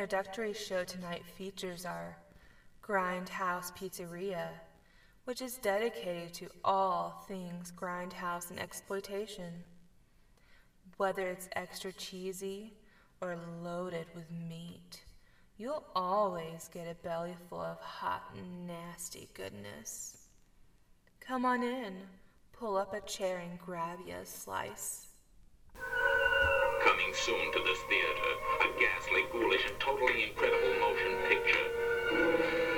Introductory show tonight features our Grindhouse Pizzeria, which is dedicated to all things grindhouse and exploitation. Whether it's extra cheesy or loaded with meat, you'll always get a belly full of hot, nasty goodness. Come on in, pull up a chair and grab you a slice. Coming soon to this theater, a ghastly, ghoulish, and totally incredible motion picture.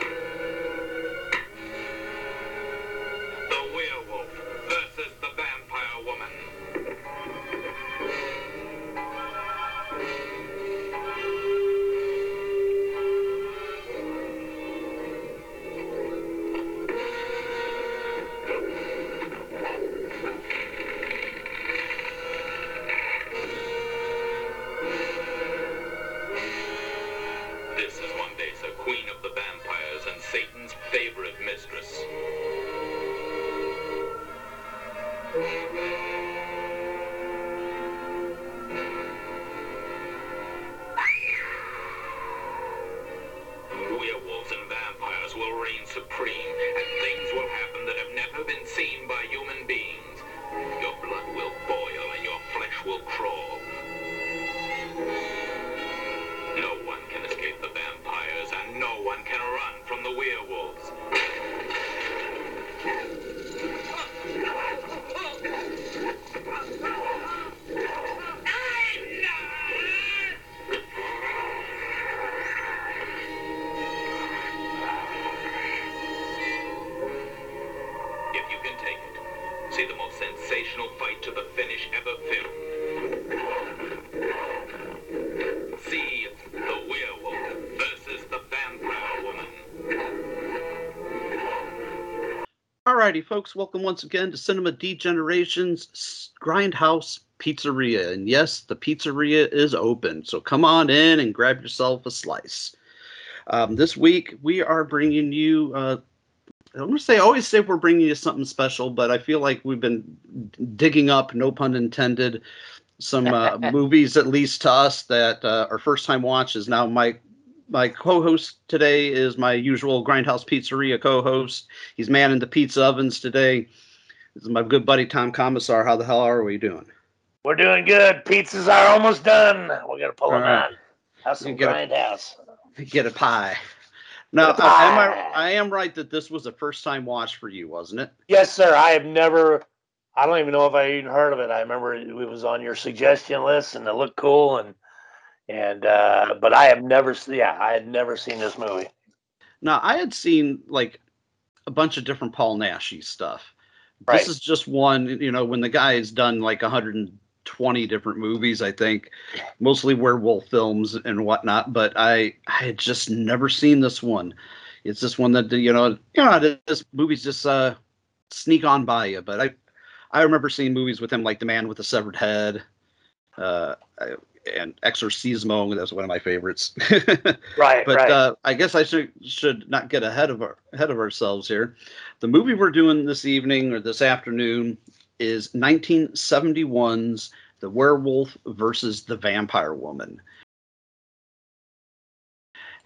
Folks, welcome once again to Cinema Degeneration's Grindhouse Pizzeria. And yes, the pizzeria is open, so come on in and grab yourself a slice. Um, this week, we are bringing you, uh, I'm going to say, I always say we're bringing you something special, but I feel like we've been digging up, no pun intended, some uh, movies, at least to us, that uh, our first time watch is now my my co-host today is my usual Grindhouse Pizzeria co-host. He's manning the pizza ovens today. This is my good buddy Tom Commissar. How the hell are we doing? We're doing good. Pizzas are almost done. We're gonna pull them All right. out. Have some get a- grindhouse. Get a pie. Now, a I- am I. I am right that this was a first time watch for you, wasn't it? Yes, sir. I have never. I don't even know if I even heard of it. I remember it was on your suggestion list, and it looked cool, and and uh, but I have never. Yeah, I had never seen this movie. Now, I had seen like a bunch of different Paul Naschy stuff. Right. This is just one, you know, when the guy has done like 120 different movies, I think, mostly werewolf films and whatnot, but I I had just never seen this one. It's just one that you know, you know, this movies just uh sneak on by you. But I I remember seeing movies with him like The Man with the Severed Head, uh, and Exorcismo. That's one of my favorites. Right, but right. uh, I guess I should should not get ahead of our ahead of ourselves here. The movie we're doing this evening or this afternoon is 1971's The Werewolf versus the Vampire Woman.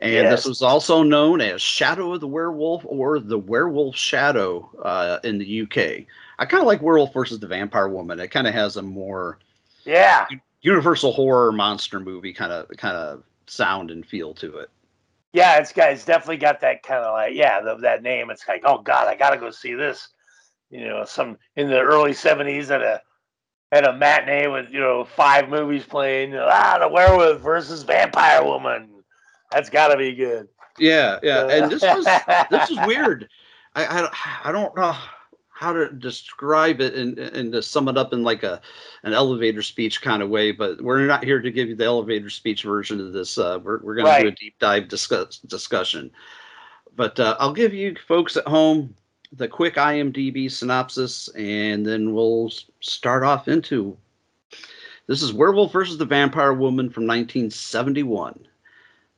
And Yes. this was also known as Shadow of the Werewolf or The Werewolf Shadow uh, in the UK. I kind of like Werewolf versus the Vampire Woman. It kind of has a more Yeah. Universal horror monster movie kind of kind of sound and feel to it. Yeah, it's got it's definitely got that kind of like yeah the, that name. It's like oh god, I gotta go see this. You know, some in the early '70s at a at a matinee with you know five movies playing. Ah, the werewolf versus vampire woman. That's got to be good. Yeah, yeah, and this was this is weird. I, I I don't know how to describe it and and to sum it up in like a an elevator speech kind of way, but we're not here to give you the elevator speech version of this. Uh, we're we're going right. to do a deep dive discuss, discussion. But uh, I'll give you folks at home the quick IMDb synopsis, and then we'll start off into. This is Werewolf versus the Vampire Woman from 1971.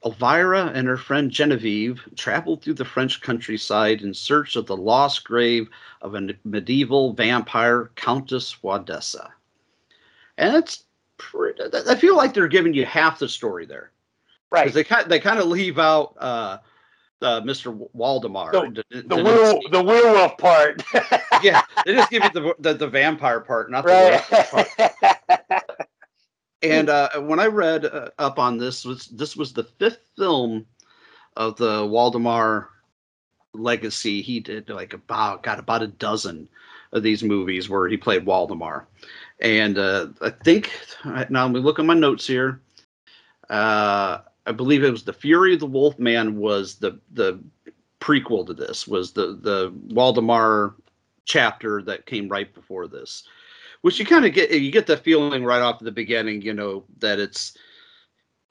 Elvira and her friend Genevieve traveled through the French countryside in search of the lost grave of a medieval vampire, Countess Wandessa. And it's pretty, I feel like they're giving you half the story there. Right. Because they kind they kind of leave out uh, uh, Mr. Waldemar. The, the, the, werewolf, the werewolf part. yeah, they just give you the, the, the vampire part, not the right. part. And uh, when I read uh, up on this, was this was the fifth film of the Waldemar legacy. He did like about got about a dozen of these movies where he played Waldemar, and uh, I think now let me look at my notes here. Uh, I believe it was the Fury of the Wolf Man was the the prequel to this was the the Waldemar chapter that came right before this which you kind of get you get the feeling right off the beginning you know that it's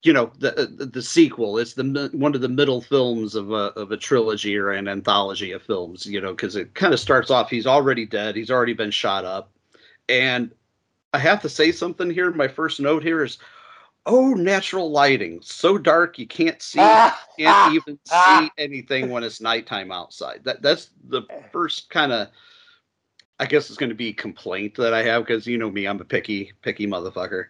you know the uh, the sequel. It's the one of the middle films of a of a trilogy or an anthology of films you know because it kind of starts off he's already dead he's already been shot up. And i have to say something here my first note here is oh natural lighting so dark you can't see ah, can't ah, even ah. see anything when it's nighttime outside. That that's the first kind of I guess it's going to be complaint that I have because you know me, I'm a picky, picky motherfucker.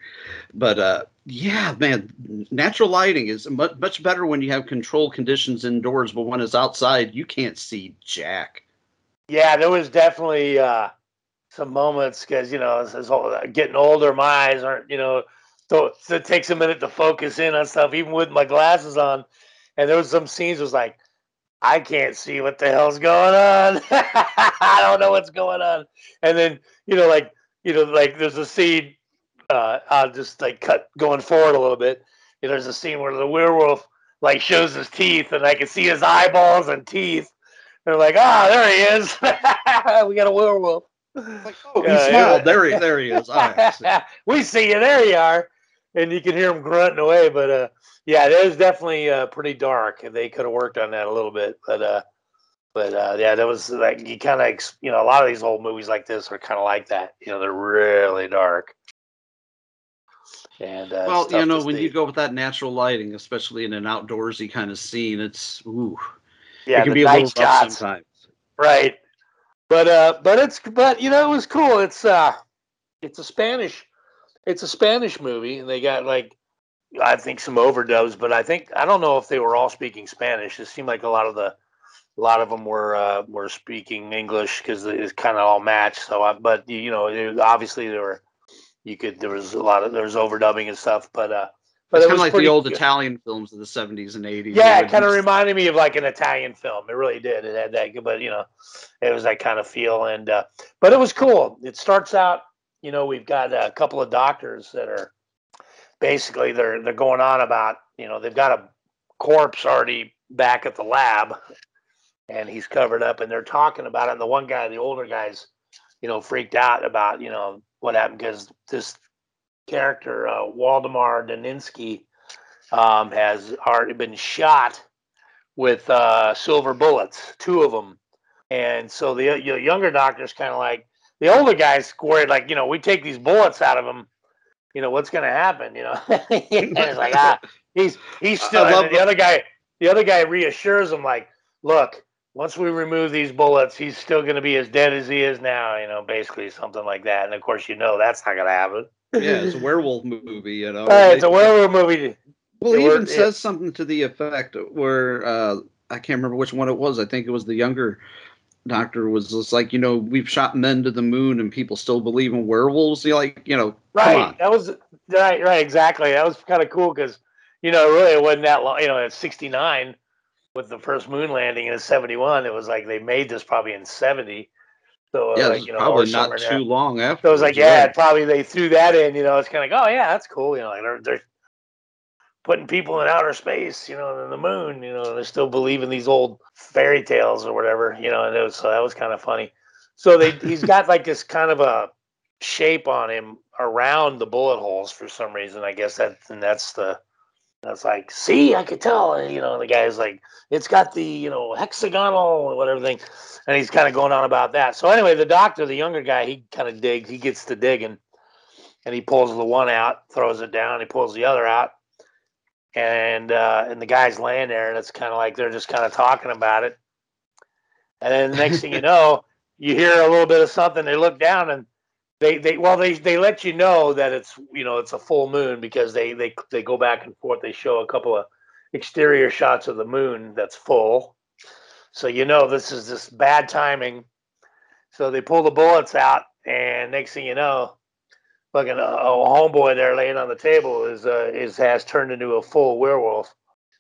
But uh, yeah, man, natural lighting is much much better when you have control conditions indoors. But when it's outside, you can't see jack. Yeah, there was definitely uh, some moments because you know, as, as getting older, my eyes aren't you know, so, so it takes a minute to focus in on stuff, even with my glasses on. And there was some scenes was like I can't see what the hell's going on. I don't know what's going on. And then, you know, like, you know, like there's a scene, uh, I'll just like cut going forward a little bit. You know, there's a scene where the werewolf like shows his teeth and I can see his eyeballs and teeth. They're like, ah, oh, there he is. we got a werewolf. Like, oh, he uh, smiled. There he, there he is. Right, we see you. There you are. And you can hear them grunting away. But uh, yeah, it was definitely uh, pretty dark. They could have worked on that a little bit, but uh, but uh, yeah, that was like you kind of you know a lot of these old movies like this are kind of like that. You know, they're really dark. And uh, well, you know, when see. you go with that natural lighting, especially in an outdoorsy kind of scene, it's ooh, yeah, it can be a little rough sometimes. Right, but uh, but it's but you know it was cool. It's uh, it's a Spanish, it's a Spanish movie, and they got like I think some overdubs, but I think I don't know if they were all speaking Spanish. It seemed like a lot of the a lot of them were uh, were speaking English because it's kind of all matched. So, I, but you know, it, obviously there were you could there was a lot of there was overdubbing and stuff, but uh, but it's it kind of like the old good. Italian films of the seventies and eighties. Yeah, it kind of reminded me of like an Italian film. It really did. It had that, but you know, it was that kind of feel, and uh, but it was cool. It starts out, you know, we've got a couple of doctors that are basically they're they're going on about you know they've got a corpse already back at the lab and he's covered up and they're talking about it and the one guy the older guy's you know freaked out about you know what happened because this character uh, waldemar daninsky um, has already been shot with uh, silver bullets two of them and so the know, younger doctor's kind of like the older guy's worried like you know we take these bullets out of him you know what's going to happen you know? It's like ah he's he's still the, the other guy the other guy reassures him like look once we remove these bullets he's still going to be as dead as he is now you know basically something like that. And of course you know that's not going to happen. Yeah it's a werewolf movie you know. Right, it's a werewolf movie. Well it even says something to the effect where uh, i can't remember which one it was. I think it was the younger doctor was just like, you know, we've shot men to the moon and people still believe in werewolves. You're like, you know, Right. That was right. Right. Exactly. That was kind of cool because you know really it wasn't that long. You know, at '69 with the first moon landing and in '71, it was like they made this probably in '70. So Yeah, like, you know, probably not too long after. So it was like, yeah, probably they threw that in. You know, it's kind of like, oh yeah, that's cool. You know, like they're, they're putting people in outer space. You know, in the moon. You know, they still believe in these old fairy tales or whatever. You know, and was so that was kind of funny. So they he's got like this kind of a shape on him around the bullet holes for some reason. I guess that and that's the that's like, see, I could tell. And, you know, the guy's like, it's got the you know hexagonal or whatever thing, and he's kind of going on about that. So anyway, the doctor, the younger guy, he kind of digs. He gets to digging, and he pulls the one out, throws it down. He pulls the other out, and uh, and the guy's laying there, and it's kind of like they're just kind of talking about it. And then the next thing you know, you hear a little bit of something. They look down and they they well they they let you know that it's you know it's a full moon because they they they go back and forth. They show a couple of exterior shots of the moon that's full, so you know this is this bad timing. So they pull the bullets out, and next thing you know, fucking a, a homeboy there laying on the table is uh, is has turned into a full werewolf.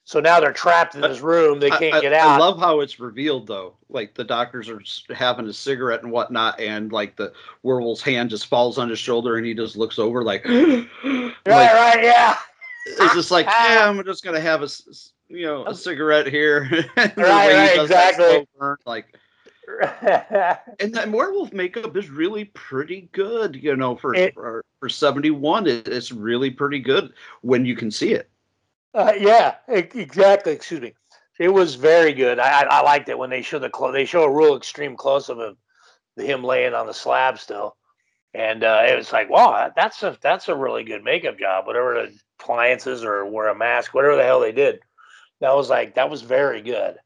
So now they're trapped in this room. They can't I, get out. I love how it's revealed though. Like the doctors are having a cigarette and whatnot, and like the werewolf's hand just falls on his shoulder, and he just looks over like, right, like, right, yeah. it's just like, yeah, I'm just gonna have a, you know, a cigarette here. Right, right, exactly. burn, like, and that werewolf makeup is really pretty good. You know, for It- for, for 71, it, it's really pretty good when you can see it. Uh, yeah, exactly. Excuse me. It was very good. I, I, I liked it when they show the clo- they show a real extreme close up of him laying on the slab still, and uh, it was like, wow, that's a that's a really good makeup job. Whatever the appliances or wear a mask, whatever the hell they did, that was like that was very good,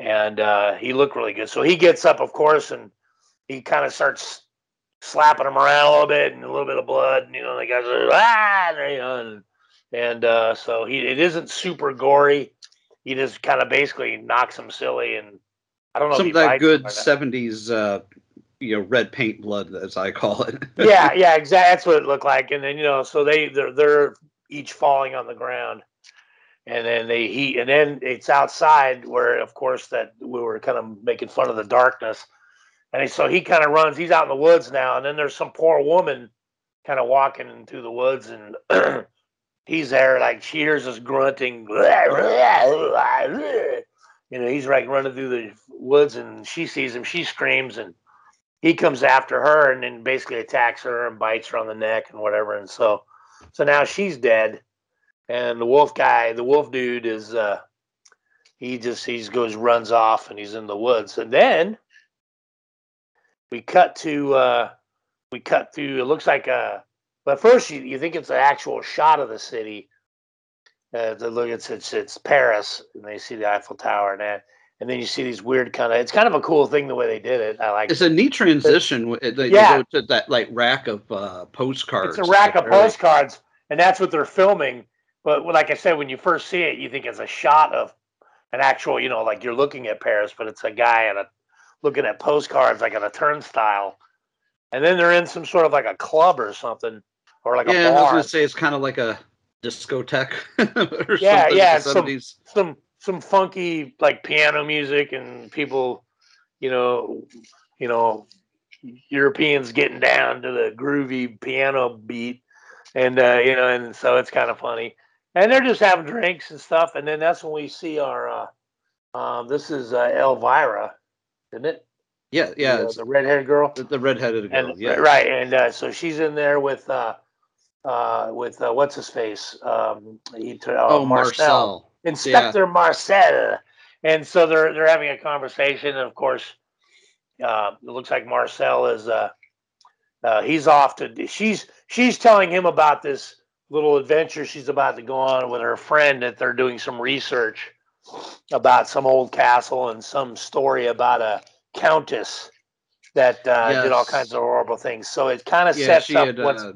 and uh, he looked really good. So he gets up, of course, and he kind of starts slapping him around a little bit, and a little bit of blood, and you know, the guys are ah, and, you know, and uh, so he it isn't super gory. He just kind of basically knocks him silly, and I don't know Some of that good him or not. 70s, uh, you know, red paint blood, as I call it. yeah, yeah, exactly. That's what it looked like. And then you know, so they they're they're each falling on the ground, and then they he and then it's outside where, of course, that we were kind of making fun of the darkness, and so he kind of runs. He's out in the woods now, and then there's some poor woman kind of walking through the woods, and he's there like she hears us grunting. You know, he's like running through the woods, and she sees him. She screams, and he comes after her and then basically attacks her and bites her on the neck and whatever. And so, so now she's dead, and the wolf guy, the wolf dude, is uh, he just he just goes runs off and he's in the woods. And then we cut to uh, we cut to it looks like a. But first, you, you think it's an actual shot of the city. Uh, the look, it's, it's it's Paris, and they see the Eiffel Tower and that, and then you see these weird kind of. It's kind of a cool thing the way they did it. I like. It's a neat transition. They, they Yeah. to that like rack of uh, postcards. It's a rack of postcards, and that's what they're filming. But like I said, when you first see it, you think it's a shot of an actual, you know, like you're looking at Paris, but it's a guy and a looking at postcards like on a turnstile, and then they're in some sort of like a club or something, or like yeah, I was gonna say it's kind of like a discotheque. or yeah, something yeah, some some some funky like piano music and people, you know, you know, Europeans getting down to the groovy piano beat, and uh, you know, and so it's kind of funny, and they're just having drinks and stuff, and then that's when we see our, uh, um, this is uh, Elvira, isn't it? Yeah, yeah, the, uh, it's the red-haired girl. the, the redheaded girl. And yeah, right, and uh, so she's in there with uh, uh, with uh, what's his face? Um, he, uh, Oh, Marcel. Inspector Marcel. And so they're they're having a conversation, and of course, uh, it looks like Marcel is uh, uh, he's off to she's she's telling him about this little adventure she's about to go on with her friend that they're doing some research about some old castle and some story about a countess that uh, did all kinds of horrible things. So it kind of Yeah, sets she up had what's uh,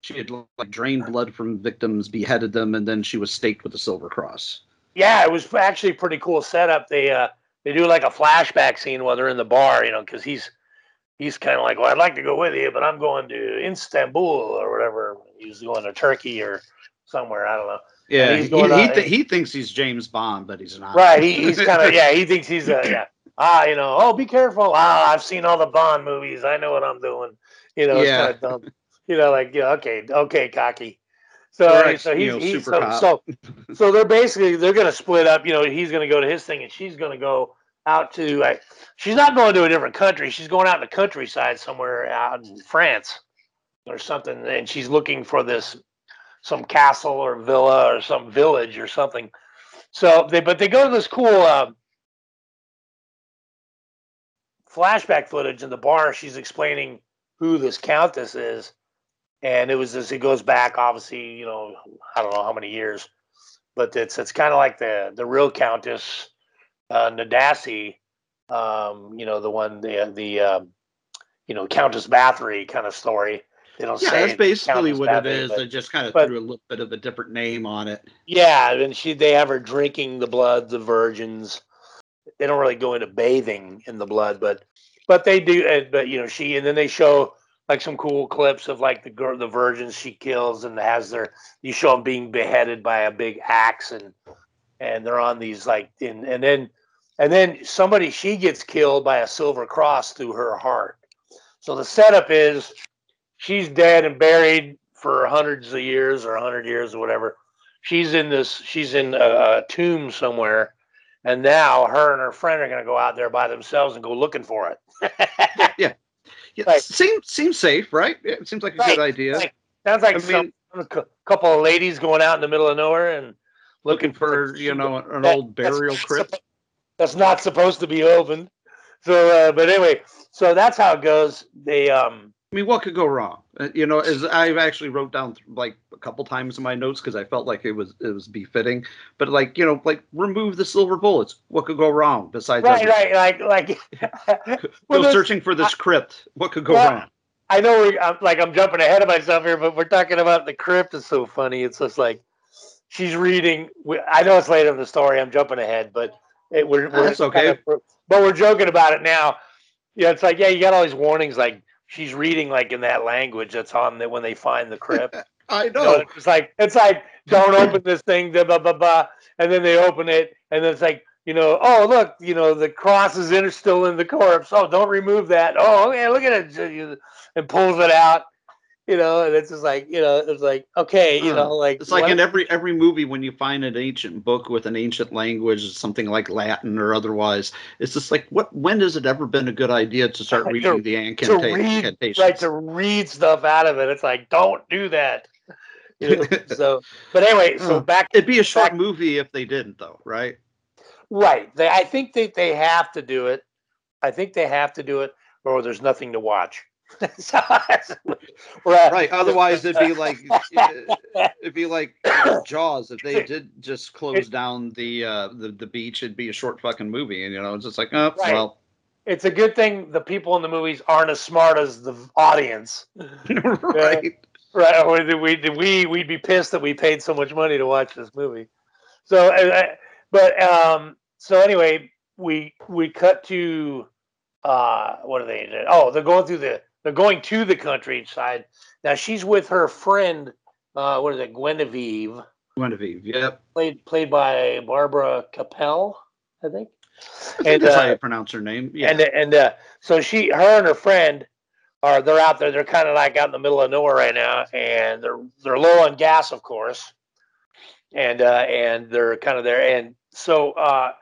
she had like drained blood from victims, beheaded them, and then she was staked with a silver cross. yeah, it was actually a pretty cool setup. They uh they do like a flashback scene while they're in the bar, you know, because he's he's kind of like, well, I'd like to go with you, but I'm going to Istanbul or whatever. He's going to Turkey or somewhere. I don't know. Yeah, he, he, th- he thinks he's James Bond, but he's not. Right. He, he's kind of yeah. He thinks he's a yeah. Ah, you know. Oh, be careful. Ah, I've seen all the Bond movies. I know what I'm doing. You know. Yeah. It's kind of dumb. You know, like yeah. Okay. Okay, cocky. So Right, so you he's, know, he's so, so so they're basically they're gonna split up. You know, he's gonna go to his thing and she's gonna go out to like she's not going to a different country. She's going out in the countryside somewhere out in France or something, and she's looking for this some castle or villa or some village or something. So they but they go to this cool uh, flashback footage in the bar. She's explaining who this countess is, and it was this. It goes back, obviously, you know, I don't know how many years, but it's it's kind of like the the real countess, uh, Nadasi, um, you know, the one the the um, you know Countess Bathory kind of story. They don't Yeah, say that's basically what it is. But- They just kind of but- threw a little bit of a different name on it. yeah, and she they have her drinking the blood, the virgins. They don't really go into bathing in the blood, but but they do. And, but you know, she and then they show like some cool clips of like the girl, the virgins she kills, and has their you show them being beheaded by a big axe, and and they're on these like in and then and then somebody she gets killed by a silver cross through her heart. So the setup is she's dead and buried for hundreds of years or a hundred years or whatever she's in this she's in a, a tomb somewhere and now her and her friend are going to go out there by themselves and go looking for it Yeah, yeah Right. seems seems safe, right? Yeah, it seems like a Right. good idea. Like, sounds like I some, a cou- couple of ladies going out in the middle of nowhere and looking for you know an that- old burial not crypt. that's not supposed to be open so uh, but anyway so that's how it goes they um I mean, what could go wrong? Uh, you know, as I've actually wrote down like a couple times in my notes because I felt like it was it was befitting. But like you know, like remove the silver bullets. What could go wrong besides right everything? right like like go Well, there's- searching for this crypt? What could go Well, wrong? I know we, I'm like I'm jumping ahead of myself here, but we're talking about the crypt. Is so funny. It's just like she's reading. I know it's later in the story. I'm jumping ahead, but it, we're, we're That's okay. kind of- but we're joking about it now. Yeah, it's like yeah, you got all these warnings. Like she's reading like in that language that's on the, when they find the crypt. I You know, know. it's like it's like don't open this thing, blah blah blah blah, and then they open it, and then it's like you know, oh look, you know the cross is in, still in the corpse. Oh, don't remove that. Oh, okay, look at it, and pulls it out. You know, and it's just like you know, it's like okay, you know, like It's like what- in every every movie when you find an ancient book with an ancient language, something like Latin or otherwise. It's just like what? When has it ever been a good idea to start To- reading the to incanta- read, incantations? right to read stuff out of it. It's like don't do that. You know, so, but anyway, so Uh, back It'd be a short back- movie if they didn't, though, right? Right. They, I think that they have to do it. I think they have to do it, or there's nothing to watch. Right. Right. Otherwise, it'd be like it'd be like uh, Jaws if they did just close down the uh, the the beach. It'd be a short fucking movie, and you know, it's just like, oh Right. well, It's a good thing the people in the movies aren't as smart as the audience. right. Right. We we we'd be pissed that we paid so much money to watch this movie. So, but, um, so anyway, we, we cut to, uh, what are they? Oh, they're going through the, they're going to the countryside. Now she's with her friend, uh, what is it? Guinevere, Guinevere. Yep. played, played by Barbara Capell, I think. I think And, that's how uh, you pronounce her name. Yeah. And and uh, so she, her and her friend are they're out there. They're kind of like out in the middle of nowhere right now, and they're they're low on gas, of course, and uh, and they're kind of there. And so uh,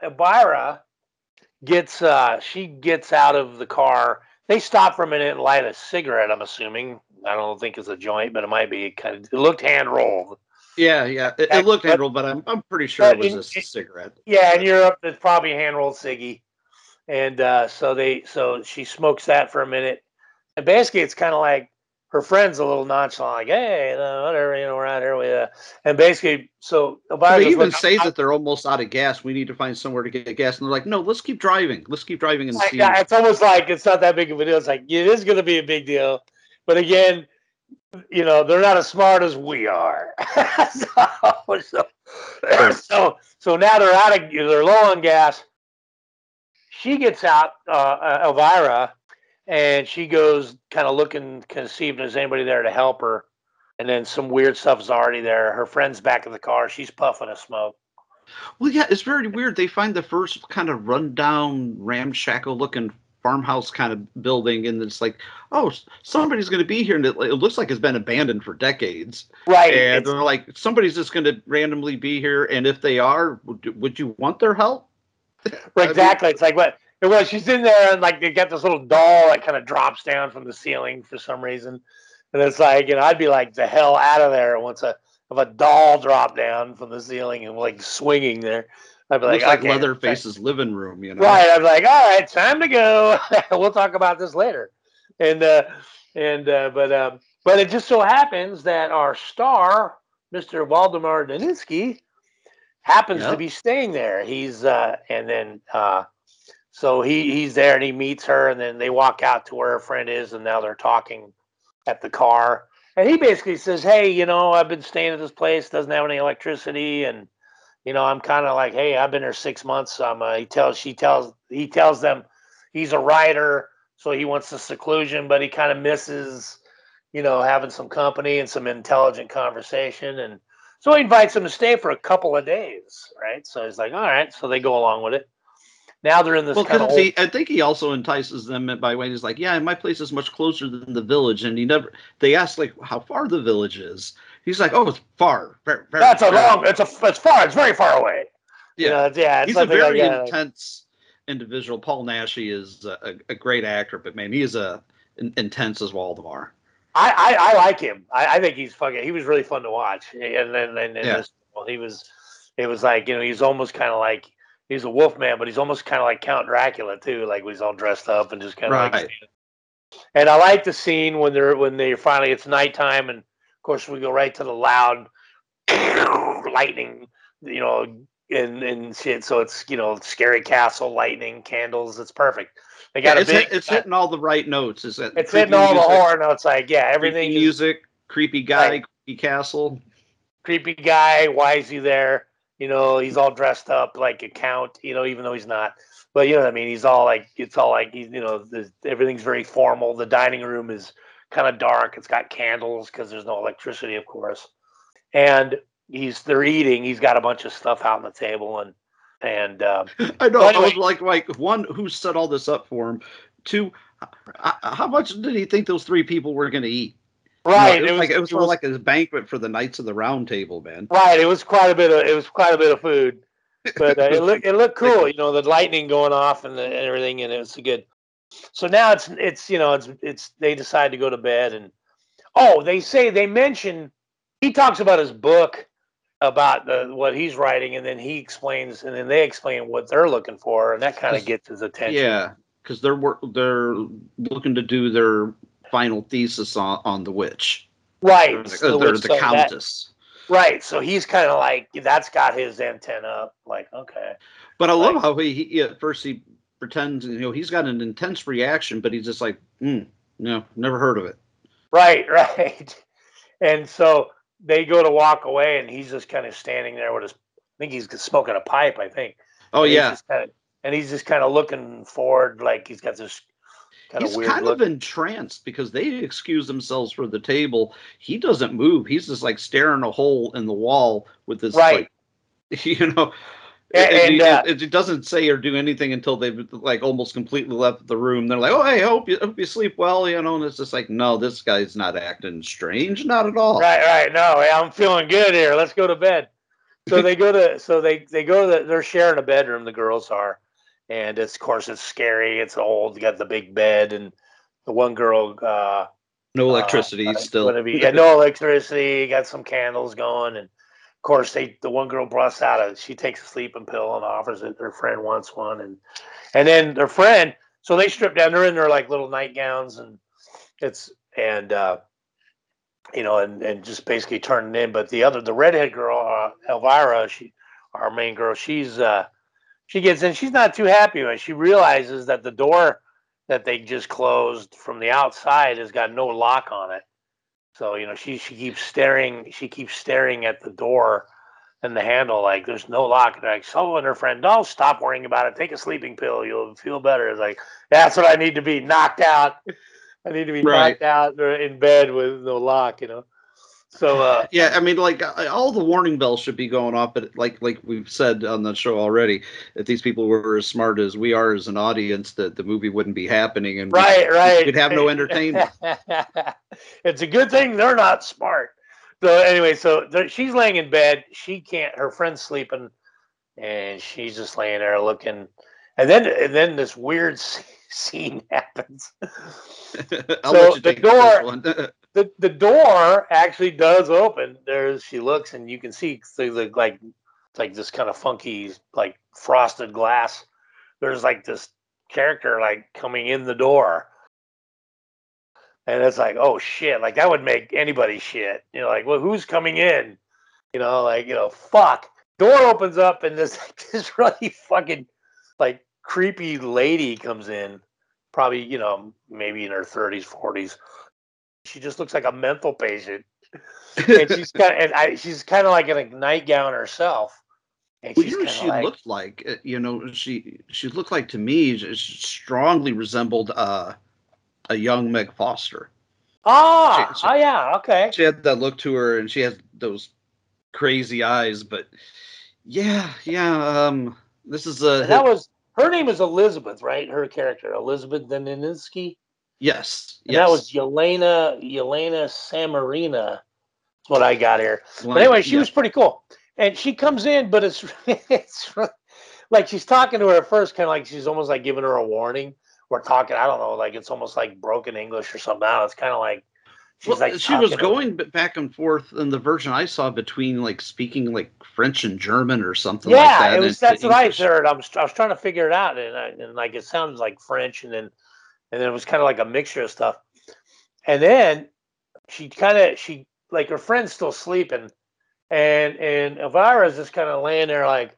gets uh, she gets out of the car. They stop for a minute and light a cigarette. I'm assuming. I don't think it's a joint, but it might be. It kind of it looked hand rolled. yeah, yeah. It, it looked hand rolled, but I'm I'm pretty sure it was in- a cigarette. Yeah, in Europe, it's probably hand rolled ciggy, and uh, so they so she smokes that for a minute, and basically it's kind of like her friend's a little nonchalant, like, hey, you know, whatever, you know, we're out here with, uh, and basically, so Elvira they even "Look, say I'm- that they're almost out of gas. We need to find somewhere to get gas, and they're like, "No, let's keep driving. Let's keep driving and Like, see." yeah, it's almost like it's not that big of a deal. It's like it is going to be a big deal, but again, you know, they're not as smart as we are. so, so, so, so now they're out of, they're low on gas, she gets out, uh, Elvira, and she goes kind of looking, kind of see if there's anybody there to help her. And then some weird stuff is already there. Her friend's back in the car. She's puffing a smoke. Well, yeah, it's very weird. They find the first kind of rundown, ramshackle looking farmhouse kind of building, and it's like, oh, somebody's going to be here, and it, it, looks like it's been abandoned for decades. Right. And they're like, somebody's just going to randomly be here, and if they are, would, would you want their help? Right, exactly. I mean, it's like what it was. She's in there, and like they got this little doll that kind of drops down from the ceiling for some reason, and it's like, you know, I'd be like the hell out of there once a if a doll dropped down from the ceiling and like swinging there. I'd be like, Looks like okay, Leatherface's living room, you know. Right. I'm like, all right, time to go. we'll talk about this later. And uh and uh but um but it just so happens that our star, Mr. Waldemar Daninsky, happens Yep. to be staying there. He's uh and then uh so he he's there and he meets her and then they walk out to where her friend is and now they're talking at the car. And he basically says, Hey, you know, I've been staying at this place, doesn't have any electricity and you know, I'm kind of like, hey, I've been here six months. Um, uh, he tells, she tells, he tells them he's a writer, so he wants the seclusion, but he kind of misses, you know, having some company and some intelligent conversation, and so he invites them to stay for a couple of days, right? So he's like, all right, so they go along with it. Now they're in this Well, kind of I think he also entices them by way he's like, yeah, my place is much closer than the village, and he never. They ask like how far the village is. He's like, oh, it's far. Very, very, that's a very long, it's a, it's far, it's very far away. You Yeah. know, yeah, it's He's a something like very that. intense individual. Paul Naschy is a, a, great actor, but man, he is a in, intense as Waldemar. I, I, I like him. I, I think he's fucking. He was really fun to watch. And then and, and Yeah. this, well, he was. It was like you know he's almost kind of like he's a wolf man, but he's almost kind of like Count Dracula too. Like he's all dressed up and just kind of Right. like. And I like the scene when they're when they finally it's nighttime and of course we go right to the loud lightning, you know, and and shit. So it's you know scary castle lightning candles. It's perfect. They got Yeah, a it's, big. hit- it's hitting all the right notes. Is that it's hitting all the horror notes. Like yeah, everything creepy is music, creepy guy, creepy castle. creepy guy. Why is he there? You know, he's all dressed up like a count. You know, even though he's not. But you know what I mean. He's all like it's all like he's you know everything's very formal. The dining room is kind of dark. It's got candles because there's no electricity, of course. And he's they're eating. He's got a bunch of stuff out on the table and and um, I know. Well, I was like, like one who set all this up for him. Two, how much did he think those three people were going to eat? You know, right. it was, like it was more like a banquet for the Knights of the Round Table, man. Right, it was quite a bit of it was quite a bit of food, but uh, it looked it looked cool. You know, the lightning going off and, the, and everything, and it was good. So now it's it's you know it's it's they decide to go to bed and oh they say they mention he talks about his book about the what he's writing and then he explains and then they explain what they're looking for and that kind of gets his attention. Yeah, because they're they're looking to do their final thesis on, on the witch. right. They're, the- so they're the so that- countess. right. So he's kind of like that's got his antenna up. Like okay. But I love how he, he at first he pretends, you know, he's got an intense reaction, but he's just like, mm, no, never heard of it. Right, right. And so they go to walk away, and he's just kind of standing there with his. I think he's smoking a pipe. I think. Oh And yeah, just kinda- and he's just kind of looking forward, like he's got this kind of he's weird kind look. of entranced because they excuse themselves for the table. He doesn't move. He's just like staring a hole in the wall with this, Right. like, you know. A- it, and, it- uh, it- it doesn't say or do anything until they've like almost completely left the room. They're like, "Oh, hey, I hope you hope you sleep well," you know. And it's just like, no, this guy's not acting strange, not at all. Right, right. right. No, I'm feeling good here. Let's go to bed. So they go to. So they they go to. The, they're sharing a bedroom. The girls are, and it's of course it's scary. It's old. You got the big bed, and the one girl. uh No electricity uh, still. Be, yeah, no electricity. Got some candles going, and of course they the one girl busts out a. She takes a sleeping pill and offers it. Her friend wants one, and and then their friend. So they strip down. They're in their like little nightgowns, and it's and uh, you know, and and just basically turning in. But the other, the redhead girl, uh, Elvira, she our main girl, she's uh she gets in. She's not too happy when she realizes that the door that they just closed from the outside has got no lock on it. So you know she she keeps staring she keeps staring at the door and the handle like there's no lock. And like, so and her friend, don't stop worrying about it. Take a sleeping pill, you'll feel better. It's like that's what I need to be knocked out. I need to be Right. knocked out or in bed with no lock, you know. So uh, Yeah, I mean, like all the warning bells should be going off, but like like we've said on the show already, if these people were as smart as we are as an audience, that the movie wouldn't be happening, and we- right, right, we'd have no entertainment. it's a good thing they're not smart. So anyway, so she's laying in bed. She can't. Her friend's sleeping, and she's just laying there looking. And then, and then this weird scene happens. So the door-. The the door actually does open. There's she looks and you can see through the like like this kind of funky like frosted glass. There's like this character like coming in the door. And it's like, oh shit, like that would make anybody shit. You know, like, well, who's coming in? You know, like, you know, fuck. Door opens up and this this really fucking like creepy lady comes in, probably, you know, maybe in her 30s, 40s she just looks like a mental patient. and she's kind of, and I, she's kind of like in a nightgown herself. And Well, you know she like, looked like? Uh, You know, she she looked like to me she strongly resembled uh, a young Meg Foster. ah, she- she- oh yeah, okay. She had that look to her, and she has those crazy eyes. But yeah, yeah. Um, this is a And that was her name is Elizabeth, right? Her character, Elizabeth Daninsky. Yes, yes. that was Yelena Yelena Samarina. That's what I got here. But anyway, she yeah. was pretty cool. And she comes in, but it's it's like she's talking to her at first, kind of like she's almost like giving her a warning. We're talking, I don't know, like it's almost like broken English or something. It's kind of like she's Well, like she was going back and forth in the version I saw between like speaking like French and German or something yeah, like that. it was. That's what I heard. I was, I was trying to figure it out, and, I, and like it sounded like French, and then and then it was kind of like a mixture of stuff. And then she kind of she like her friend's still sleeping, and and Elvira's just kind of laying there like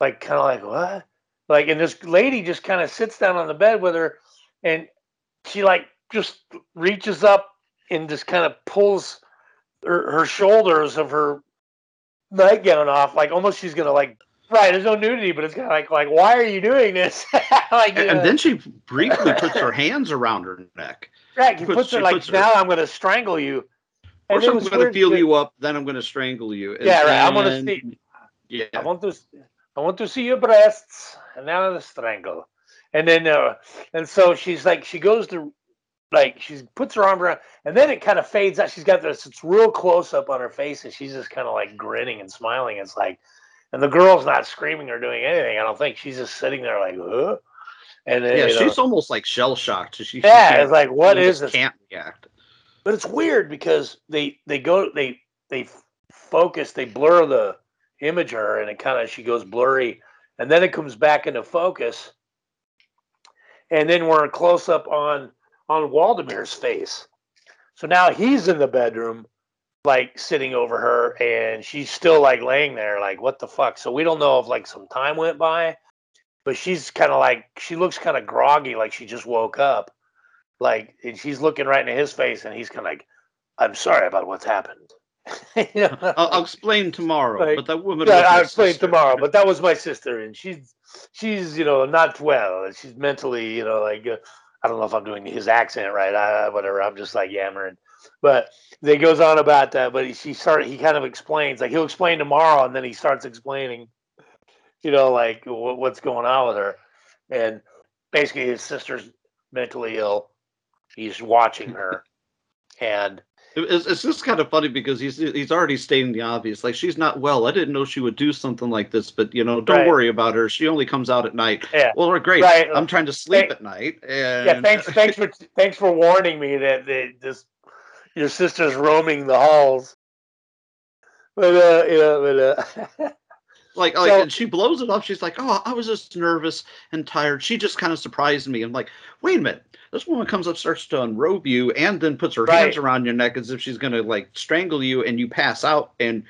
like kind of like what like and this lady just kind of sits down on the bed with her, and she like just reaches up and just kind of pulls her, her shoulders of her nightgown off, like almost she's gonna like. Right, there's no nudity, but it's kind of like, like, why are you doing this? like, And, and then she briefly puts her hands around her neck. right, he puts- puts her she like, puts her- now I'm gonna strangle you. And First, I'm going to feel you up, then I'm going to strangle you. and Yeah, right. I'm gonna see. Yeah. I want to, I want to see your breasts, and now the strangle, and then, uh, and so she's like, she goes to, like, she puts her arm around, and then it kind of fades out. She's got this, it's real close up on her face, and she's just kind of like grinning and smiling. It's like, and the girl's not screaming or doing anything. I don't think she's just sitting there like, huh? And then, Yeah, you know, she's almost like shell shocked. She, she Yeah, can't- it's like, what she is this? Can't react. but it's weird because they they go they they focus they blur the image of her and it kind of she goes blurry and then it comes back into focus and then we're in close up on on Waldemir's face so now he's in the bedroom like sitting over her and she's still like laying there like what the fuck so we don't know if like some time went by but she's kind of like she looks kind of groggy like she just woke up like and she's looking right into his face and he's kind of like i'm sorry about what's happened you know, I'll, I'll explain tomorrow. Like, but that woman. yeah, I'll explain sister. tomorrow. But that was my sister, and she's she's you know not well. She's mentally you know like uh, I don't know if I'm doing his accent right. I, whatever. I'm just like yammering. But they goes on about that. But he, she started. He kind of explains like he'll explain tomorrow, and then he starts explaining, you know, like what, what's going on with her, and basically his sister's mentally ill. He's watching her, and It's, it's just kind of funny because he's he's already stating the obvious. Like she's not well. I didn't know she would do something like this, but you know, don't Right. worry about her. She only comes out at night. Yeah. Well, we're great. Right. I'm trying to sleep Hey- at night. And yeah, thanks, thanks for thanks for warning me that, that this your sister's roaming the halls. But uh, you know, but uh, Like, like So- and she blows it up. She's like, "Oh, I was just nervous and tired." She just kind of surprised me. I'm like, "Wait a minute!" This woman comes up, starts to unrobe you, and then puts her hands around your neck as if she's gonna like strangle you, and you pass out, and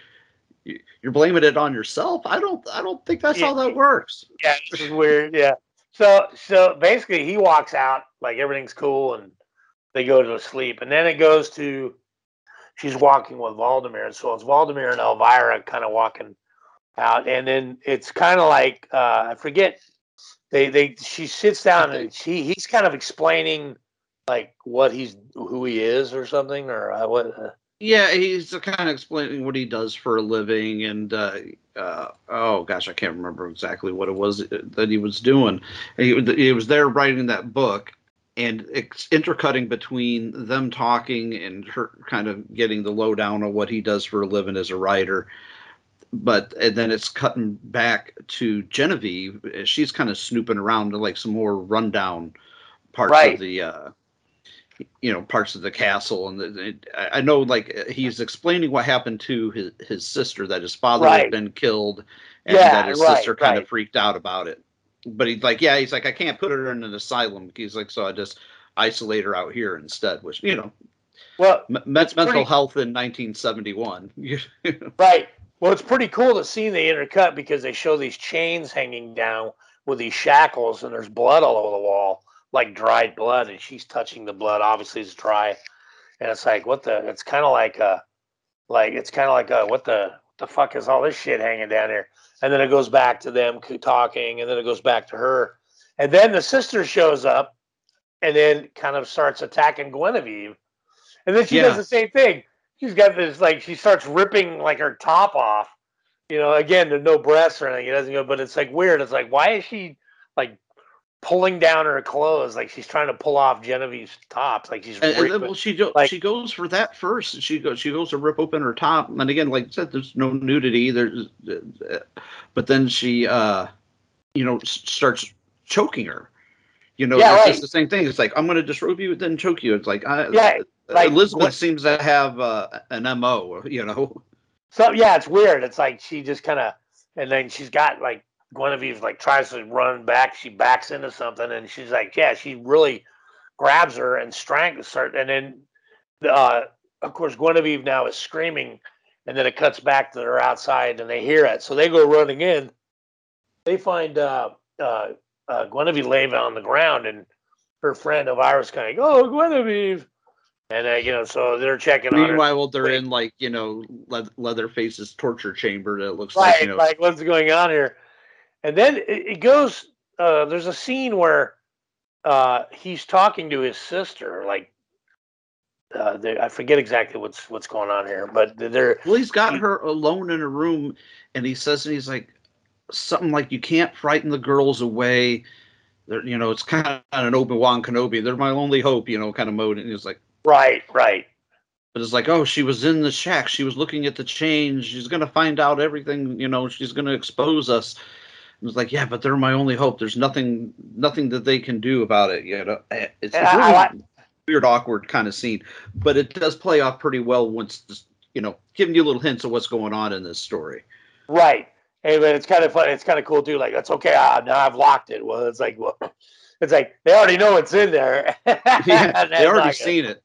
you- you're blaming it on yourself. I don't, I don't think that's how that works. yeah, this is weird. Yeah. So so basically, he walks out like everything's cool, and they go to sleep, and then it goes to she's walking with Valdemir, so it's Valdemir and Elvira kind of walking out, and then it's kind of like uh, I forget. They they she sits down and she he's kind of explaining like what he's who he is or something or uh, what. Uh, Yeah, he's kind of explaining what he does for a living, and uh, uh, oh gosh, I can't remember exactly what it was that he was doing. He, he was there writing that book, and it's intercutting between them talking and her kind of getting the lowdown on what he does for a living as a writer. But and then it's cutting back to Genevieve. She's kind of snooping around to like some more rundown parts Right. of the uh, you know parts of the castle and the, it, I know like he's explaining what happened to his, his sister that his father Right. had been killed and Yeah, that his right, sister kind of freaked out about it but he's like yeah he's like i can't put her in an asylum he's like so i just isolate her out here instead which you know well, me- mental pretty- health in 1971 Right. Well, it's pretty cool to see the intercut because they show these chains hanging down with these shackles, and there's blood all over the wall, like dried blood, and she's touching the blood. Obviously, it's dry, and it's like what the? It's kind of like a, like it's kind of like a what the what the fuck is all this shit hanging down here? And then it goes back to them talking, and then it goes back to her, and then the sister shows up, and then kind of starts attacking Guinevere, and then she Yeah. does the same thing she's got this like she starts ripping like her top off. You know, again, there's no breasts or anything. It doesn't go, but it's like weird. It's like why is she like pulling down her clothes? Like she's trying to pull off Genevieve's tops. Like she's And, and then, well, she like- she goes for that first. She goes she goes to rip open her top, and again, like I said, there's no nudity. There's, uh, but then she, uh, you know, starts choking her. You know, Yeah, it's right. just the same thing. It's like I'm going to disrobe you, then choke you. It's like, I, Yeah, like, Elizabeth what- seems to have uh, an mo. You know, So yeah, it's weird. It's like she just kind of, and then she's got like Guinevere like tries to run back. She backs into something, and she's like, yeah, she really grabs her and strangles her, and then, uh, of course, Guinevere now is screaming, and then it cuts back to her outside, and they hear it, so they go running in. They find uh, uh, uh, Guinevere laying on the ground, and her friend Elvira's kind of, oh, Guinevere. And uh, you know, so they're checking on her. meanwhile they're in like you know Le- Leatherface's torture chamber. That looks like you know like what's going on here and then it, it goes uh there's a scene where uh he's talking to his sister like uh i forget exactly what's what's going on here but they're Well, he's got her alone in a room, and he says, and he's like, something like, "You can't frighten the girls away." They're, you know, it's kind of an Obi Wan Kenobi. They're my only hope, you know, kind of mode. And he's like, right right but it's like, oh, she was in the shack. She was looking at the change. She's gonna find out everything. You know, she's gonna expose us. And it's like, yeah, but they're my only hope. There's nothing, nothing that they can do about it. You know, Eh, it's a I- I really weird, awkward kind of scene, but it does play off pretty well once, you know, giving you little hints of what's going on in this story. right hey but it's kind of fun it's kind of cool too like that's okay I, now i've locked it well it's like well it's like they already know it's in there yeah, they already seen it.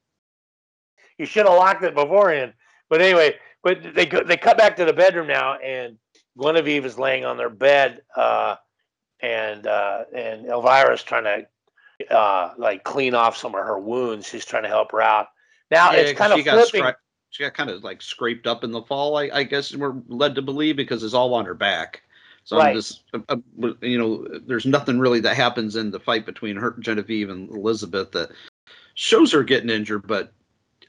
you should have locked it beforehand. But anyway, but they go, they cut back to the bedroom now, and Guinevere is laying on their bed, uh, and uh, and Elvira's trying to uh, like clean off some of her wounds. She's trying to help her out. Now Yeah, it's kind of she got flipping. scra- she got kind of like scraped up in the fall. I, I guess we're led to believe because it's all on her back. So Right. I'm just, you know, there's nothing really that happens in the fight between her, Genevieve, and Elizabeth that shows her getting injured. But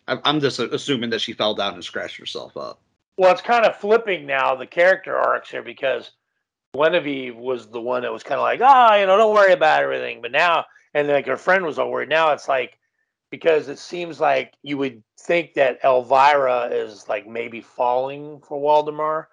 I'm just assuming that she fell down and scratched herself up. Well, it's kind of flipping now the character arcs here because Guinevere was the one that was kind of like, oh, you know, don't worry about everything. But now, and like her friend was all worried. Now it's like because it seems like you would think that Elvira is like maybe falling for Waldemar,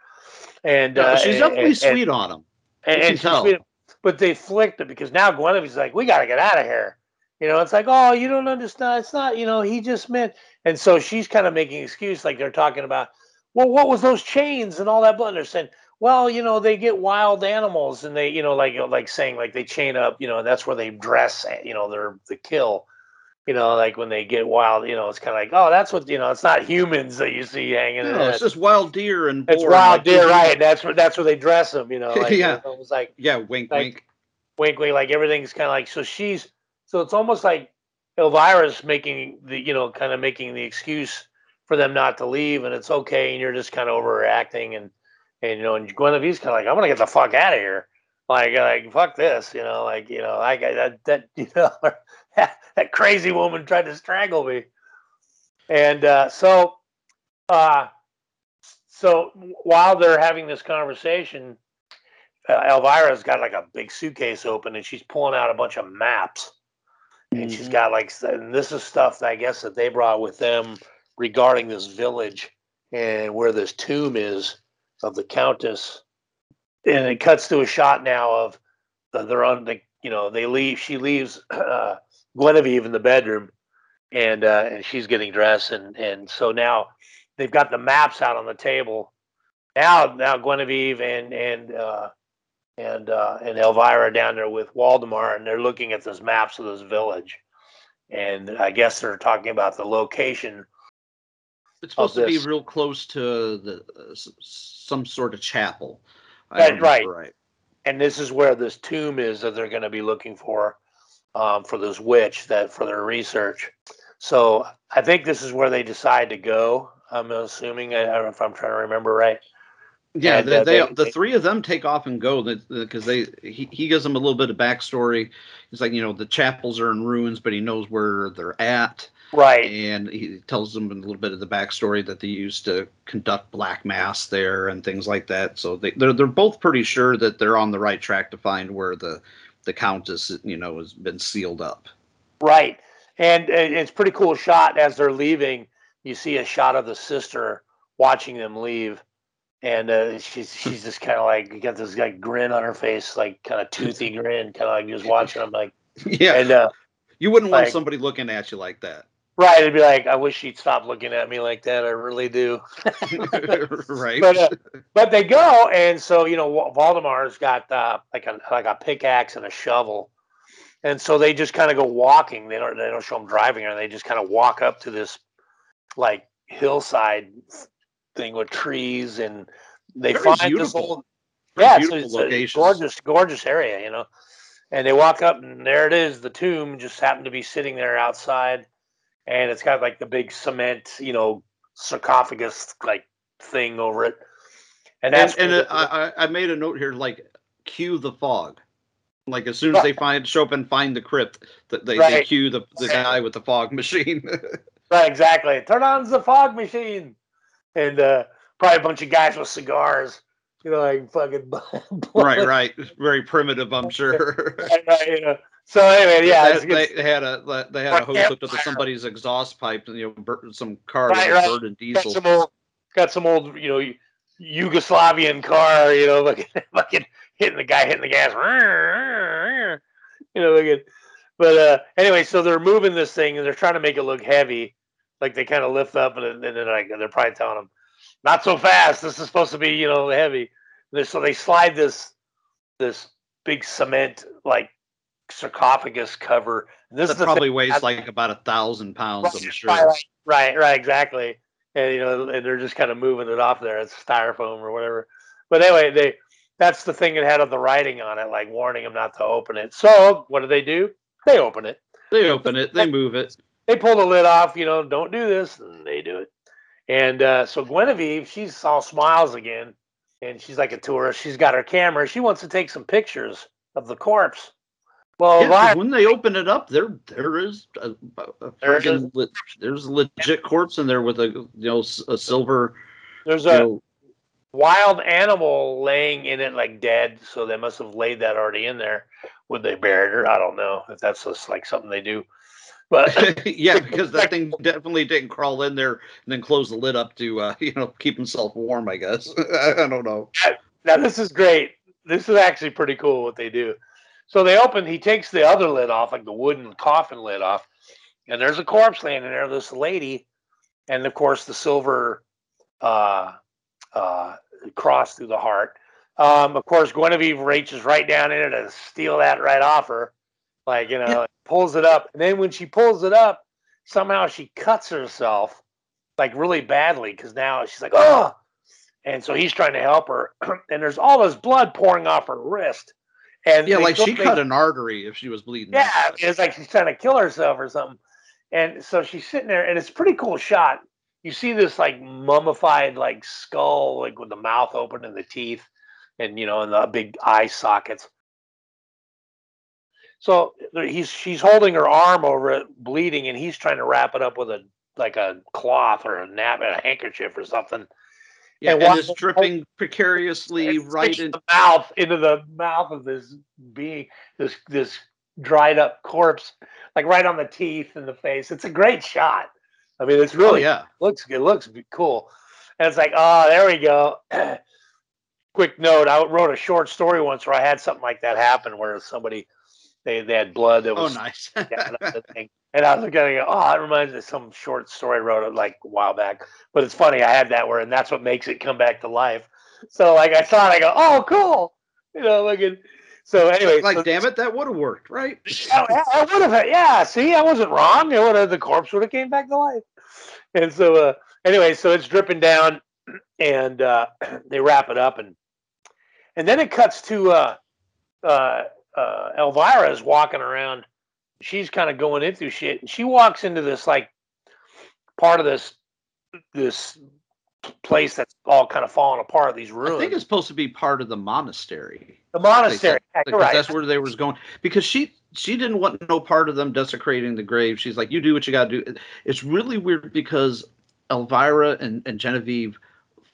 and No, uh, she's and- definitely and- sweet on him. and, and she's sweet, but they flicked it because now Guinevere's like, we got to get out of here. You know, it's like, oh, you don't understand. It's not, you know, he just meant. And so she's kind of making excuse, like they're talking about, well, what was those chains and all that blood? And they're saying, well, you know, they get wild animals and they, you know, like like saying like they chain up, you know, and that's where they dress, you know, they're the kill. You know, like when they get wild, you know, it's kind of like, oh, that's what you know. It's not humans that you see hanging. No, it's just wild deer and It's boar, wild like, deer, right? And that's where that's where they dress them. You know, like Yeah. it was like Yeah, wink, like, wink. wink, wink. Like everything's kind of like so. She's so it's almost like Elvira's making the you know kind of making the excuse for them not to leave, and it's okay, and you're just kind of overreacting, and and you know, and Guinevere's kind of like, I'm gonna get the fuck out of here, like like fuck this, you know, like you know, like that that you know that crazy woman tried to strangle me, and uh, so uh, so while they're having this conversation, uh, Elvira's got like a big suitcase open and she's pulling out a bunch of maps. And she's got like, and this is stuff that I guess that they brought with them regarding this village and where this tomb is of the Countess. And it cuts to a shot now of the, they're on the, you know, they leave, she leaves uh, Guinevere in the bedroom and, uh, and she's getting dressed. And, and so now they've got the maps out on the table. Now, now Guinevere and, and, uh, and uh, and Elvira down there with Waldemar, and they're looking at those maps of this village, and I guess they're talking about the location. It's supposed to be real close to the uh, some sort of chapel. Right, right. Right. And this is where this tomb is that they're going to be looking for, um, for this witch that for their research. So I think this is where they decide to go. I'm assuming, I I don't know if I'm trying to remember right. Yeah, And, they, uh, they, they- the three of them take off and go because they he, he gives them a little bit of backstory. He's like, you know, the chapels are in ruins, but he knows where they're at, Right. and he tells them a little bit of the backstory that they used to conduct black mass there and things like that. So they they're they're both pretty sure that they're on the right track to find where the the countess, you know, has been sealed up. Right. And uh, it's pretty cool shot as they're leaving. You see a shot of the sister watching them leave. And uh, she's she's just kind of like got this like grin on her face, like kind of toothy grin, kind of like just watching them, like yeah, and uh, you wouldn't want somebody looking at you like that, right. It'd be like, I wish she'd stop looking at me like that. I really do. right? But uh, but they go, and so you know, Valdemar's got uh, like a like a pickaxe and a shovel, and so they just kind of go walking. They don't they don't show them driving, or they just kind of walk up to this like hillside thing with trees, and they Very find this old Very yeah, it's, beautiful it's a gorgeous gorgeous area, you know. And they walk up, and there it is. The tomb just happened to be sitting there outside, and it's got like the big cement, you know, sarcophagus like thing over it. And and, that's and where uh, I, I made a note here like cue the fog. Like as soon as they find show up and find the crypt that they, they cue the, the guy with the fog machine. Right, exactly. Turn on the fog machine, and uh, probably a bunch of guys with cigars, you know, like fucking. right right very primitive i'm sure right, you. So anyway, yeah, they, they had a they had a hose hooked up to somebody's exhaust pipe and you know bur- some car Right, that right. was burning got diesel some old, got some old, you know, Yugoslavian car, you know, fucking, fucking hitting the guy hitting the gas, you know, looking. But uh, anyway, so they're moving this thing and they're trying to make it look heavy, like they kind of lift up and, and then like they're probably telling them, not so fast. This is supposed to be, you know, heavy. So they slide this, this big cement like sarcophagus cover. And this probably thing- weighs like about a thousand pounds i'm Right, sure Right, right, right, right, exactly. And you know, and they're just kind of moving it off there. It's styrofoam or whatever. But anyway, they that's the thing it had of the writing on it, like warning them not to open it. So what do they do? They open it. they open it they move it They pull the lid off. You know, don't do this, and they do it. And uh, so Guinevere, she's all smiles again, and she's like a tourist. She's got her camera. She wants to take some pictures of the corpse. Well, Yeah, Elvira- when they open it up, there there is a, a, There's a- there's a legit corpse in there with a you know a silver there's a know, wild animal laying in it like dead, so they must have laid that already in there. Would they bury her? I don't know if that's just like something they do. But yeah, because that thing definitely didn't crawl in there and then close the lid up to uh, you know keep himself warm. I guess I, don't know. now this is great. This is actually pretty cool what they do. So they open. He takes the other lid off, like the wooden coffin lid off, and there's a corpse laying in there. This lady, and of course the silver uh, uh, cross through the heart. Um, of course, Guinevere reaches right down in it to steal that right off her, like you know, pulls it up, and then when she pulls it up, somehow she cuts herself, like really badly, because now she's like, oh, and so he's trying to help her, and there's all this blood pouring off her wrist, and Yeah, like she cut an artery if she was bleeding. yeah, it's like she's trying to kill herself or something. And so she's sitting there, and it's a pretty cool shot. you see this like mummified like skull, like with the mouth open and the teeth, and you know, and the big eye sockets. So he's she's holding her arm over it, bleeding, and he's trying to wrap it up with a like a cloth or a nap, a handkerchief or something. Yeah, And and it's dripping precariously right into the mouth into the mouth of this being, this this dried up corpse, like right on the teeth and the face. It's a great shot. I mean, it's Oh really yeah. looks it looks cool, and it's like, oh, there we go. Quick note: I wrote a short story once where I had something like that happen, where somebody they they had blood that Oh was nice. down on the thing. And I was looking at it, oh, that reminds me of some short story I wrote like a while back. But it's funny, I had that where, and that's what makes it come back to life. So like I saw it, I go, oh, cool. You know, like it. So anyway, like so, damn it, that would have worked, right? Oh, yeah, I would have. Yeah, see, I wasn't wrong. It would have the corpse would have came back to life. And so, uh, anyway, so it's dripping down, and uh, they wrap it up, and and then it cuts to uh, uh, uh, Elvira is walking around. She's kind of going into shit, and she walks into this like part of this this place that's all kind of falling apart. These ruins. I think it's supposed to be part of the monastery. the monastery. Yeah, right. that's where they was going because she she didn't want no part of them desecrating the grave she's like you do what you got to do it's really weird because elvira and, and genevieve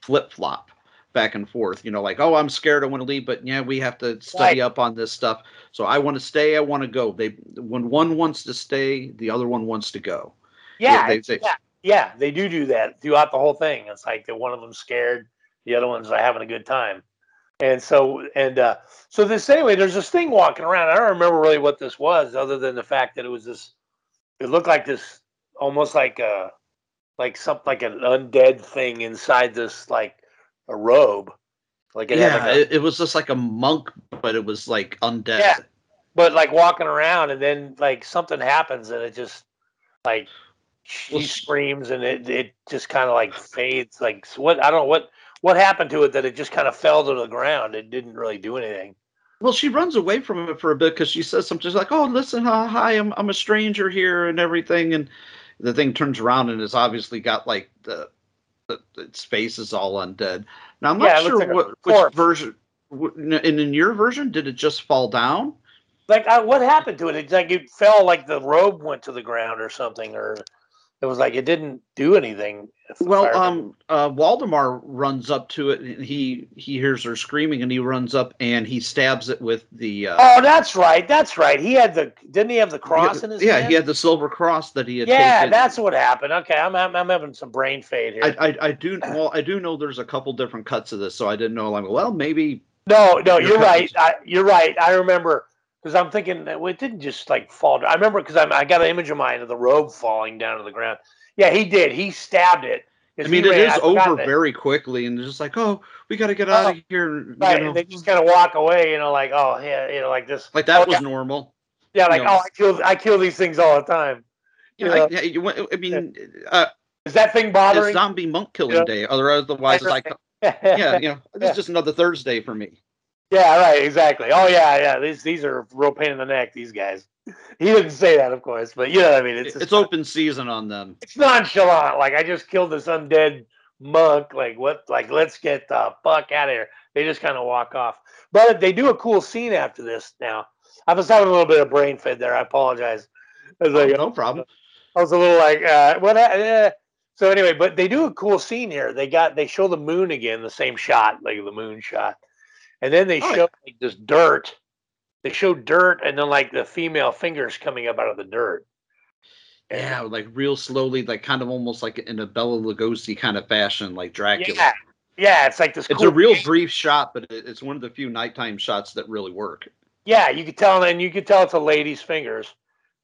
flip-flop back and forth you know like oh i'm scared i want to leave but yeah we have to study Right. up on this stuff so i want to stay i want to go they when one wants to stay the other one wants to go Yeah, they- they- yeah, yeah, they do do that throughout the whole thing. It's like that one of them's scared, the other one's like, having a good time, and so and uh, so this anyway. There's this thing walking around. I don't remember really what this was, other than the fact that it was this. It looked like this, almost like a, like something like an undead thing inside this like a robe, like it yeah like a, it, it was just like a monk but it was like undead Yeah. but like walking around and then like something happens and it just like she Well, screams and it it just kind of like fades like what I don't know what what happened to it that it just kind of fell to the ground it didn't really do anything Well, she runs away from it for a bit because she says something like, "Oh, listen, hi, I'm I'm a stranger here and everything." And the thing turns around and it's obviously got like the its face is all undead. Now I'm not Yeah, sure like what which version. And in your version, did it just fall down? like I, what happened to it it's like it fell like the robe went to the ground or something or it was like it didn't do anything Well, um, uh, Waldemar runs up to it and he he hears her screaming and he runs up and he stabs it with the. Uh, oh that's right that's right he had the didn't he have the cross in his yeah, hand he had the silver cross that he had. yeah taken. that's what happened okay I'm, I'm I'm having some brain fade here I, I I do well I do know there's a couple different cuts of this, so I didn't know. I'm well maybe No, no, Your you're right. I, you're right. I remember because I'm thinking that well, it didn't just like fall. down. I remember because I got an image of mine of the robe falling down to the ground. Yeah, he did. He stabbed it. I mean it ran, is over that- very quickly and it's just like oh we got to get out Oh, of here. you Right, know. and they just kind of walk away. You know, like oh yeah, you know, like this. like that oh, was yeah, normal. yeah, like you know. oh, I kill, I kill these things all the time. You You know, know, I, yeah, I mean uh, is that thing it's bothering? zombie monk killing Yeah. day. Otherwise, otherwise it's like yeah you know this Yeah. is just another Thursday for me. Yeah, right, exactly. Oh yeah, yeah. These these are real pain in the neck. These guys. He didn't say that, of course, but you know what I mean. It's It's, open season on them. it's nonchalant. Like I just killed this undead monk. Like what? Like let's get the fuck out of here. They just kind of walk off. But they do a cool scene after this. Now I was having a little bit of brain fed there. I apologize. I was like, no problem. I was a little like, uh, what? ha- eh. So anyway, but they do a cool scene here. They got they show the moon again, the same shot, like the moon shot, and then they Oh, show like this dirt. They show dirt, and then like the female fingers coming up out of the dirt. And- Yeah, like real slowly, like kind of almost like in a Bela Lugosi kind of fashion, like Dracula. Yeah, yeah, it's like this. It's cool a real thing. brief shot, but it's one of the few nighttime shots that really work. Yeah, you could tell, and you could tell it's a lady's fingers.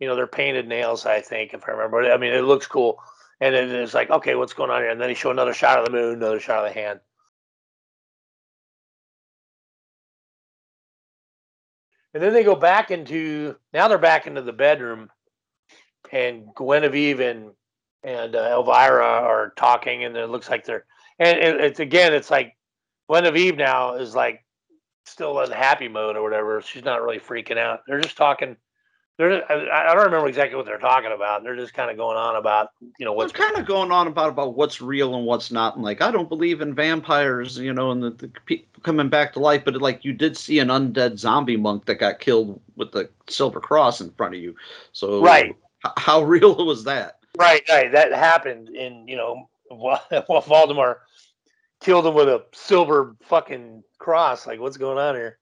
You know, they're painted nails, I think, if I remember. I mean, it looks cool, and it is like, okay, what's going on here? And then they show another shot of the moon, another shot of the hand. And then they go back into now they're back into the bedroom, and Guinevere and and uh, Elvira are talking, and it looks like they're and it, it's again, it's like Guinevere now is like still in happy mode or whatever. She's not really freaking out. They're just talking they're I, I don't remember exactly what they're talking about. They're just kind of going on about you know What's kind of going on about about what's real and what's not, and like I don't believe in vampires, you know, and the, the people coming back to life. But like you did see an undead zombie monk that got killed with the silver cross in front of you. So Right. h- how real was that? right. Right. That happened in you know Wa- Voldemort killed him with a silver fucking cross. Like what's going on here?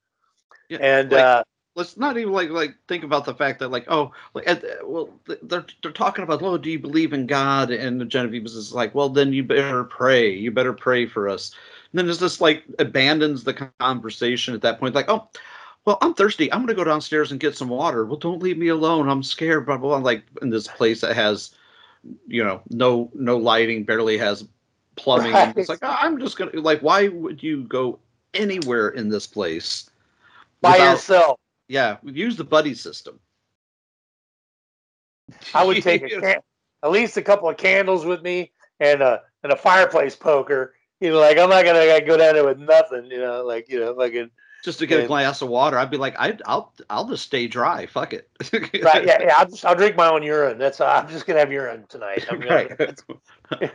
Yeah, And like, uh, let's not even like like think about the fact that like oh like at, well they're they're talking about oh do you believe in God? And Genevieve is like well then you better pray. You better pray for us. And then it's just like abandons the conversation at that point like oh well I'm thirsty. I'm gonna go downstairs and get some water. Well don't leave me alone. I'm scared blah blah blah. Like in this place that has you know no no lighting barely has plumbing. And it's like "Oh, I'm just gonna like why would you go anywhere in this place by without- yourself. Yeah, we've used the buddy system. I would take a can- at least a couple of candles with me and a and a fireplace poker. You know, like I'm not gonna like, go down there with nothing. You know, like you know, fucking just to get a glass of water. I'd be like, I, I'll, I'll just stay dry. Fuck it. right. Yeah, yeah. I'll just I'll drink my own urine. That's I'm just gonna have urine tonight. I'm gonna, right.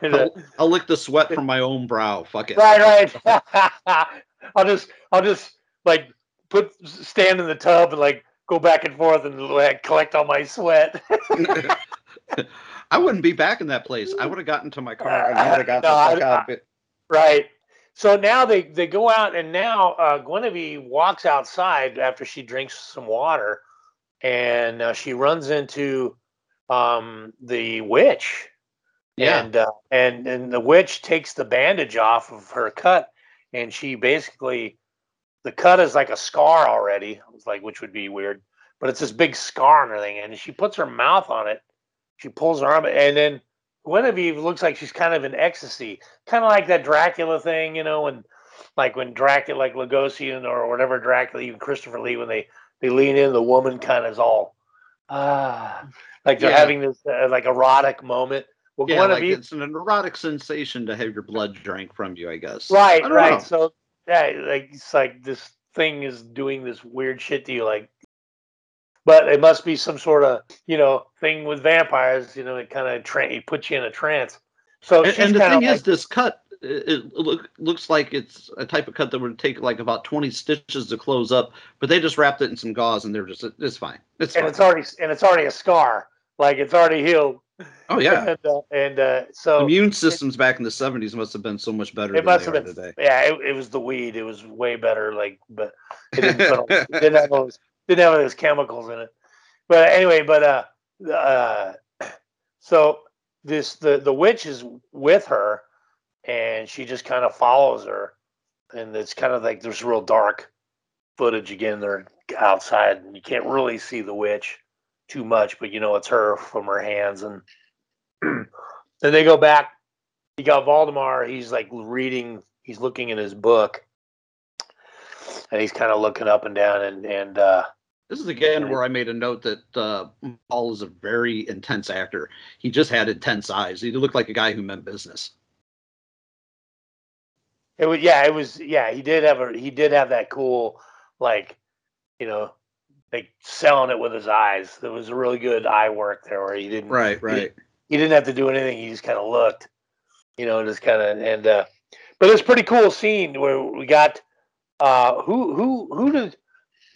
and, uh, I'll, I'll lick the sweat from my own brow. Fuck it. right, right. I'll just I'll just like put stand in the tub and like go back and forth and like collect all my sweat. I wouldn't be back in that place. I would have gotten to my car and I would have got No, the fuck out of it. Right. So now they they go out and now uh, Guinevere walks outside after she drinks some water, and uh, she runs into um, the witch. Yeah. And uh, and and the witch takes the bandage off of her cut, and she basically the cut is like a scar already. It's like which would be weird, but it's this big scar and everything. And she puts her mouth on it. She pulls her arm, and then Guinevere looks like she's kind of in ecstasy, kind of like that Dracula thing, you know, and like when Dracula, like Lugosian or whatever Dracula, even Christopher Lee, when they they lean in, the woman kind of is all ah, like they're Yeah. having this uh, like erotic moment. Well, Yeah, like Guinevere, it's an erotic sensation to have your blood drank from you, I guess. right, I right. know. So yeah, like it's like this thing is doing this weird shit to you, like. But it must be some sort of you know thing with vampires, you know, it kind of tra- it puts you in a trance. So And, and the thing of is, this cut it, it look, looks like it's a type of cut that would take like about twenty stitches to close up, but they just wrapped it in some gauze and they're just it's fine. It's and fine. it's already and it's already a scar, like it's already healed. Oh yeah. and uh, and uh, so Immune systems back in the seventies must have been so much better it than must they have are been. today. Yeah, it, it was the weed. It was way better. Like, but it didn't, all- it didn't have those didn't have those chemicals in it. But anyway, but uh, uh, so this the the witch is with her, and she just kind of follows her, and it's kind of like there's real dark footage again. They're outside, and you can't really see the witch too much, but you know it's her from her hands, and then they go back. You got Valdemar. He's like reading. He's looking in his book, and he's kind of looking up and down, and and uh, This is again where I made a note that uh, Paul is a very intense actor. He just had intense eyes. He looked like a guy who meant business. It was yeah, it was yeah. He did have a he did have that cool like you know like selling it with his eyes. There was a really good eye work there where he didn't Right, he- right. He, didn't have to do anything. He just kind of looked, you know, just kind of and uh, but it's a pretty cool scene where we got uh who who who did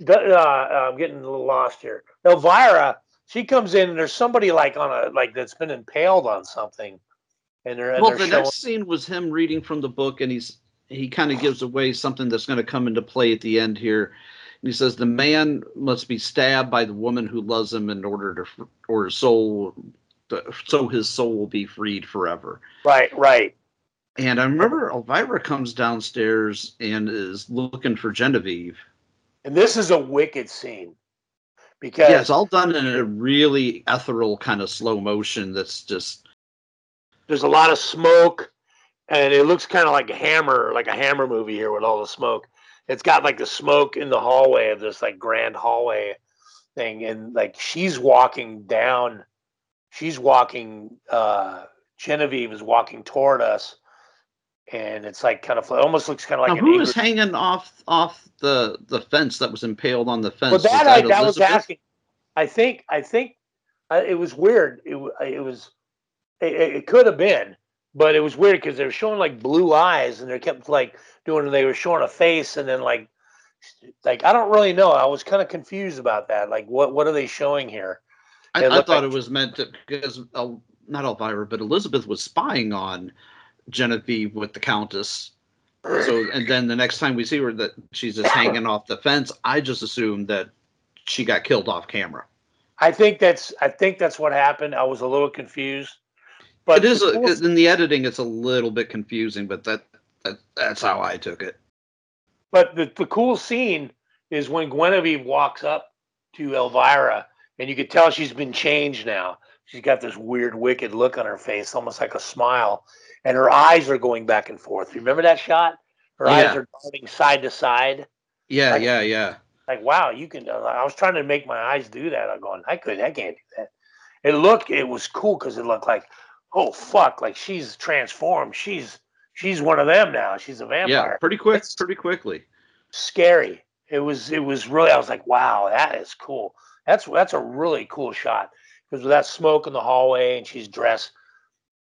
the- uh, I'm getting a little lost here. Elvira, she comes in and there's somebody like on a like that's been impaled on something, and they're and well, they're the showing, next scene was him reading from the book, and he's he kind of gives away something that's going to come into play at the end here. And he says the man must be stabbed by the woman who loves him in order to or his soul, so his soul will be freed forever. right right And I remember Elvira comes downstairs and is looking for Genevieve. and this is a wicked scene because Yeah, it's all done in a really ethereal kind of slow motion. That's just there's a lot of smoke and it looks kind of like a hammer like a hammer movie here with all the smoke it's got like the smoke in the hallway of this like grand hallway thing and like she's walking down she's walking uh genevieve is walking toward us and it's like kind of almost looks kind of like now, an who angry- is hanging off off the the fence that was impaled on the fence? well Was that, I, that was asking I think I think uh, it was weird. It it was it it could have been, but it was weird because they were showing like blue eyes and they kept like doing. They were showing a face and then like like I don't really know. I was kind of confused about that. Like what what are they showing here? I, It I thought like- it was meant to because uh, not Elvira, but Elizabeth was spying on Genevieve with the Countess. So, and then the next time we see her, that she's just hanging off the fence. I just assumed that she got killed off camera. I think that's I think that's what happened. I was a little confused. But it is a, in the editing. It's a little bit confusing, but that, that that's how I took it. But the, the cool scene is when Guinevere walks up to Elvira, and you could tell she's been changed now. She's got this weird, wicked look on her face, almost like a smile, and her eyes are going back and forth. Remember that shot? Her eyes are darting side to side. Yeah, Like- yeah, yeah. Like, wow, you can. I was trying to make my eyes do that. I'm going, I couldn't. I can't do that. It looked. It was cool because it looked like, oh fuck, like she's transformed. She's she's one of them now. She's a vampire Yeah, pretty quick, pretty quickly. scary. It was it was really I was like, wow, that is cool. That's that's a really cool shot because with that smoke in the hallway and she's dressed,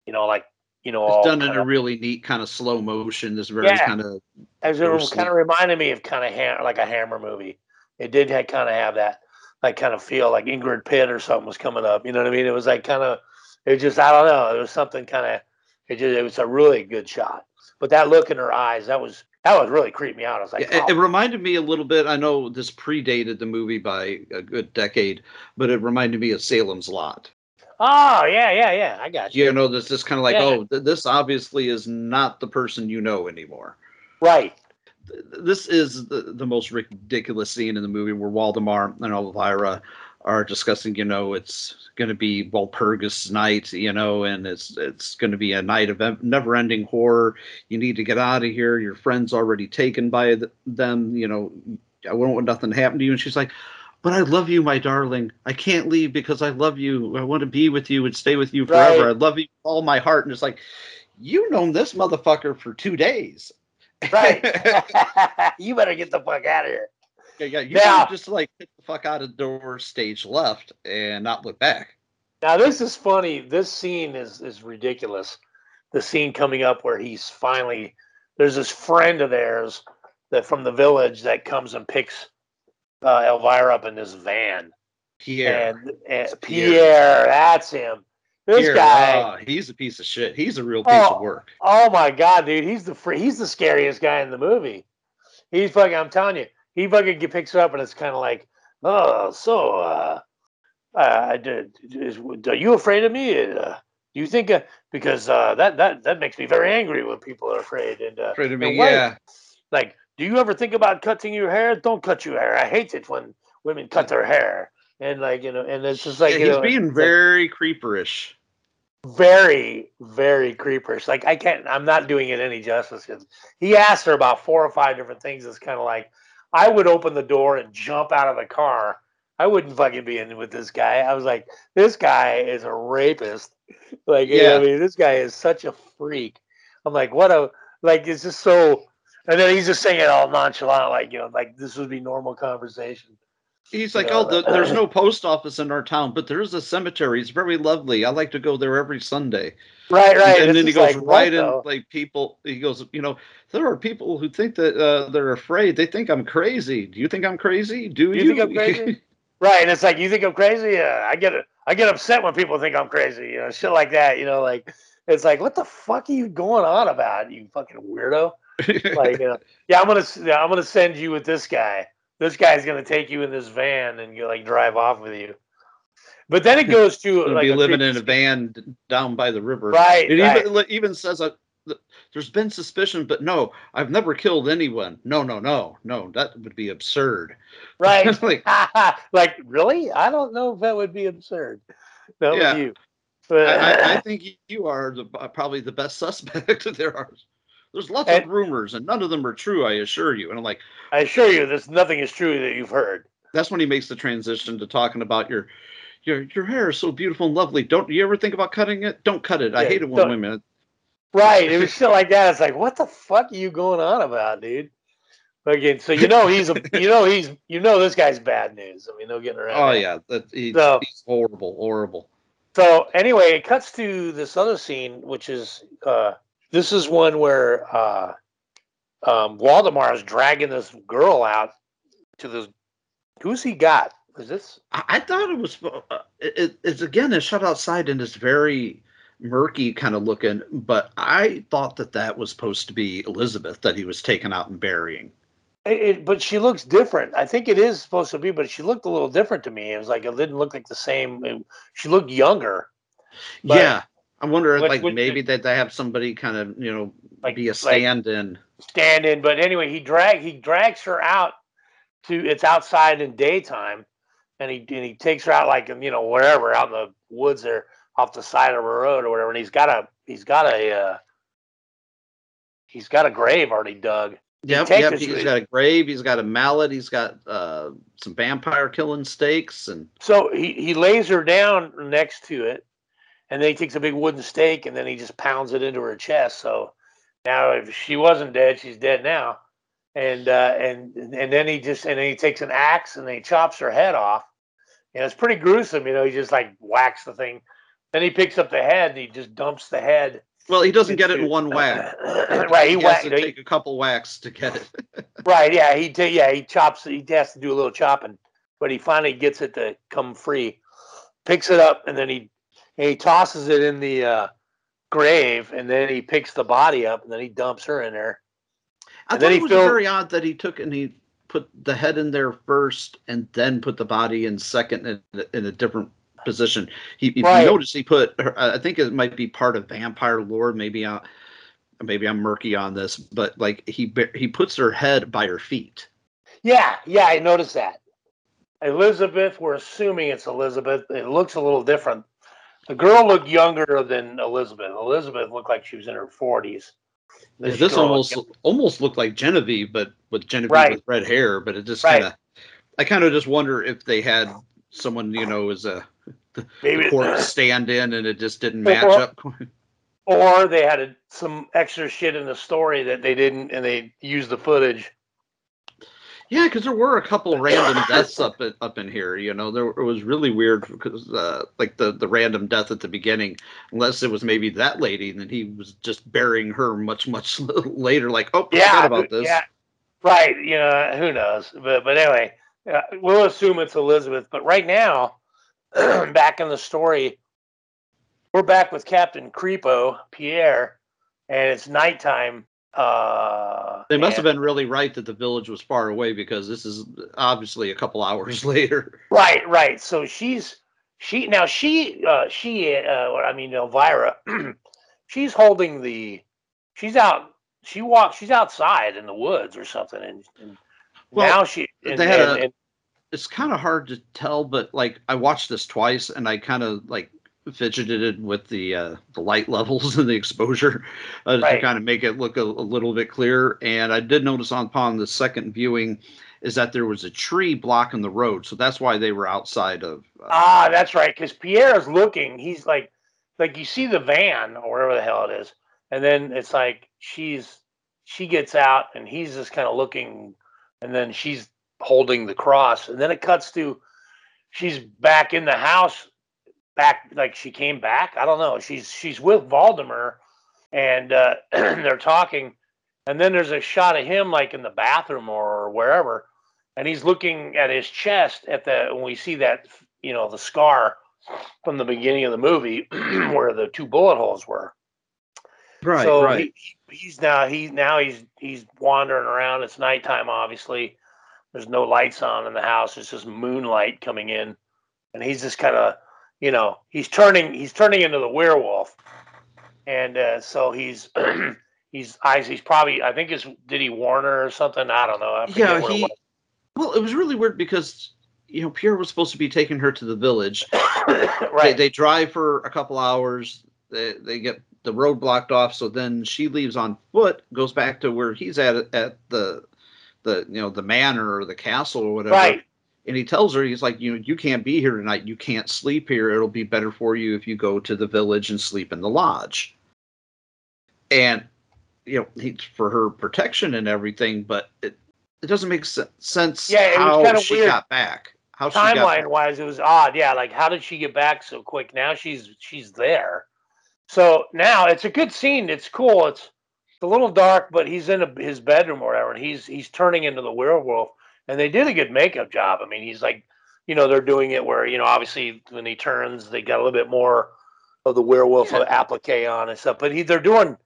you know, like you know, all It's done in a really neat kind of slow motion. This very Yeah. kind of as it kind of reminded me of kind of ha- like a Hammer movie. It did kind of have that like kind of feel like Ingrid Pitt or something was coming up. You know what I mean? It was like kind of it just I don't know. It was something kind of it just it was a really good shot. But that look in her eyes, that was that was really creeped me out. I was like, it, oh, it reminded me a little bit. I know this predated the movie by a good decade, but it reminded me of Salem's Lot. oh yeah, yeah, yeah. I got you. You know, this this kind of like, Yeah. oh, th- this obviously is not the person you know anymore. Right. Th- This is the, the most ridiculous scene in the movie where Waldemar and Elvira are discussing, you know, it's going to be Walpurgis night, you know, and it's it's going to be a night of never-ending horror. You need to get out of here. Your friend's already taken by th- them. You know, I won't want nothing to happen to you. And she's like, "But I love you, my darling. I can't leave because I love you. I want to be with you and stay with you forever. Right. I love you with all my heart." And it's like, you known this motherfucker for two days. Right. you better get the fuck out of here. Yeah, yeah. You Now- just like hit the fuck out of the door, stage left, and not look back. Now this is funny. This scene is is ridiculous. The scene coming up where he's finally there's this friend of theirs that from the village that comes and picks uh, Elvira up in this van. Pierre. And, and Pierre. Pierre. that's him. This Pierre, guy. ah, he's a piece of shit. He's a real piece Oh, of work. Oh my god, dude, he's the fr- he's the scariest guy in the movie. He's fucking. I'm telling you, he fucking picks her up and it's kind of like, oh, so, uh, uh, d- d- is, are you afraid of me? Uh, do you think uh, because uh, that that that makes me very angry when people are afraid and uh, Afraid of me, yeah. Like, do you ever think about cutting your hair? Don't cut your hair. I hate it when women cut their hair. And like you know, and it's just like Yeah, he's know, being it's like- very creeperish. very, very creeperish. Like I can't, I'm not doing it any justice. He asked her about four or five different things. It's kind of like I would open the door and jump out of the car. I wouldn't fucking be in with this guy. I was like, this guy is a rapist. Like, you know I Yeah. mean, this guy is such a freak. I'm like, what a like. It's just so. And then he's just saying it all nonchalant, like you know, like this would be normal conversation. He's You like, oh, the, there's no post office in our town, but there is a cemetery. It's very lovely. I like to go there every Sunday. Right, right. And, It's then he goes like, right in, the- like people. He goes, you know, there are people who think that uh, they're afraid. They think I'm crazy. Do you think I'm crazy? Do, Do you think I'm crazy? right, and it's like you think I'm crazy. I get I get upset when people think I'm crazy. You know, shit like that. You know, like it's like what the fuck are you going on about? You fucking weirdo. like, you know, yeah, I'm gonna yeah, I'm gonna send you with this guy. This guy's gonna take you in this van and like drive off with you. But then it goes to like be living in a van down by the river. Right, It right. even even says th- there's been suspicion, but no, I've never killed anyone. No, no, no, no. That would be absurd. Right. like, like, really? I don't know if that would be absurd. That Yeah. you. I, I, I think you are the, probably the best suspect. there are. There's lots And- of rumors, and none of them are true. I assure you. And I'm like, I assure you, there's nothing is true that you've heard. that's when he makes the transition to talking about your your your hair is so beautiful and lovely. Don't you ever think about cutting it? Don't cut it. I Yeah, hate it when women. Right. It was shit like that. It's like, what the fuck are you going on about, dude? Again, so you know he's a, you know he's, you know this guy's bad news. I mean, no getting around. Oh that. yeah, that he's, So- he's horrible, horrible. So anyway, it cuts to this other scene, which is uh, this is one where uh, um, Waldemar is dragging this girl out to this. Who's he got? Is this? I, I thought it was. Uh, it, it's again, it's shut outside and it's very murky kind of looking. But I thought that that was supposed to be Elizabeth that he was taking out and burying. It, it, but she looks different. I think it is supposed to be, but she looked a little different to me. It was like it didn't look like the same. it- she looked younger. But- yeah, I wonder, What- like what- maybe that they have somebody kind of you know Like be a stand-in. stand in. But anyway, he drag he drags her out to it's outside in daytime, and he and he takes her out like in, you know wherever out in the woods there off the side of a road or whatever. And he's got a he's got a uh, he's got a grave already dug. He Yep, takes yep. He's got a grave. He's got a mallet. He's got uh, some vampire killing stakes, and So he, he lays her down next to it, and then he takes a big wooden stake and then he just pounds it into her chest. So now if she wasn't dead, she's dead now. And uh, and and then he just and then he takes an axe and then he chops her head off. And it's pretty gruesome, you know. He just like whacks the thing. Then he picks up the head and he just dumps the head. well, he doesn't get it in one whack. right, he, he whack, has to take a couple whacks to get it. Right, yeah, he ta- yeah he chops. He has to do a little chopping, but he finally gets it to come free. Picks it up and then he and he tosses it in the uh, grave, and then he picks the body up and then he dumps her in there. I And thought it was filled- very odd that he took and he put the head in there first and then put the body in second in, in a different position. He, if Right. you notice, he put. Her, I think it might be part of vampire lore. Maybe I, maybe I'm murky on this, but like he he puts her head by her feet. Yeah, yeah, I noticed that. Elizabeth, we're assuming it's Elizabeth. It looks a little different. The girl looked younger than Elizabeth. Elizabeth looked like she was in her forties. Yeah, this almost looked- almost looked like Genevieve, but with Genevieve Right. with red hair. But it just Right. kind of, I kind of just wonder if they had someone you know as a maybe the court stand in and it just didn't match or- up. or they had a, some extra shit in the story that they didn't, and they used the footage. Yeah, because there were a couple random deaths up in, up in here. You know, there it was really weird because uh, like the the random death at the beginning, unless it was maybe that lady, and then he was just burying her much much later. Like, oh, Yeah, forgot about this. yeah, right. You know, who knows? But but anyway, uh, we'll assume it's Elizabeth. But right now, back in the story, we're back with Captain Creepo Pierre, and it's nighttime. Uh, They must have been really right that the village was far away because this is obviously a couple hours later. Right, right. So she's she now she uh she uh I mean Elvira she's holding the she's out she walks she's outside in the woods or something and, and Well, now she and, they had and- a- and- It's kind of hard to tell, but like I watched this twice and I kind of like fidgeted with the uh, the light levels and the exposure uh, to kind of make it look a, a little bit clearer. And I did notice on upon the second viewing is that there was a tree blocking the road, so that's why they were outside of. Uh, ah that's right. Because Pierre is looking. He's like like you see the van or wherever the hell it is. And then it's like she's she gets out and he's just kind of looking and then she's holding the cross. And then it cuts to she's back in the house back like she came back i don't know she's she's with Valdemar and uh they're talking and then there's a shot of him like in the bathroom or wherever and he's looking at his chest at the when we see that you know the scar from the beginning of the movie where the two bullet holes were right, so right. He, he's now he's now he's he's wandering around. It's nighttime, obviously. There's no lights on in the house. It's just moonlight coming in, and he's just kind of, you know, he's turning he's turning into the werewolf, and uh, so he's he's I he's probably I think is did he warn her or something? I don't know. I yeah, what it he. Well, it was really weird because you know Pierre was supposed to be taking her to the village. right. They, they drive for a couple hours. They they get the road blocked off. So then she leaves on foot, goes back to where he's at at the the you know the manor or the castle or whatever. Right. And he tells her he's like you know you can't be here tonight. You can't sleep here. It'll be better for you if you go to the village and sleep in the lodge. And you know he for her protection and everything, but it, it doesn't make se- sense Yeah, it was how kinda she weird. got back. How she got timeline wise, it was odd. Yeah, like how did she get back so quick? Now she's she's there. So now it's a good scene. It's cool. It's a little dark, but he's in a, his bedroom or whatever, and he's he's turning into the werewolf. And they did a good makeup job. I mean, he's like, you know, they're doing it where you know, obviously when he turns, they got a little bit more of the werewolf Yeah. applique on and stuff. But he, they're doing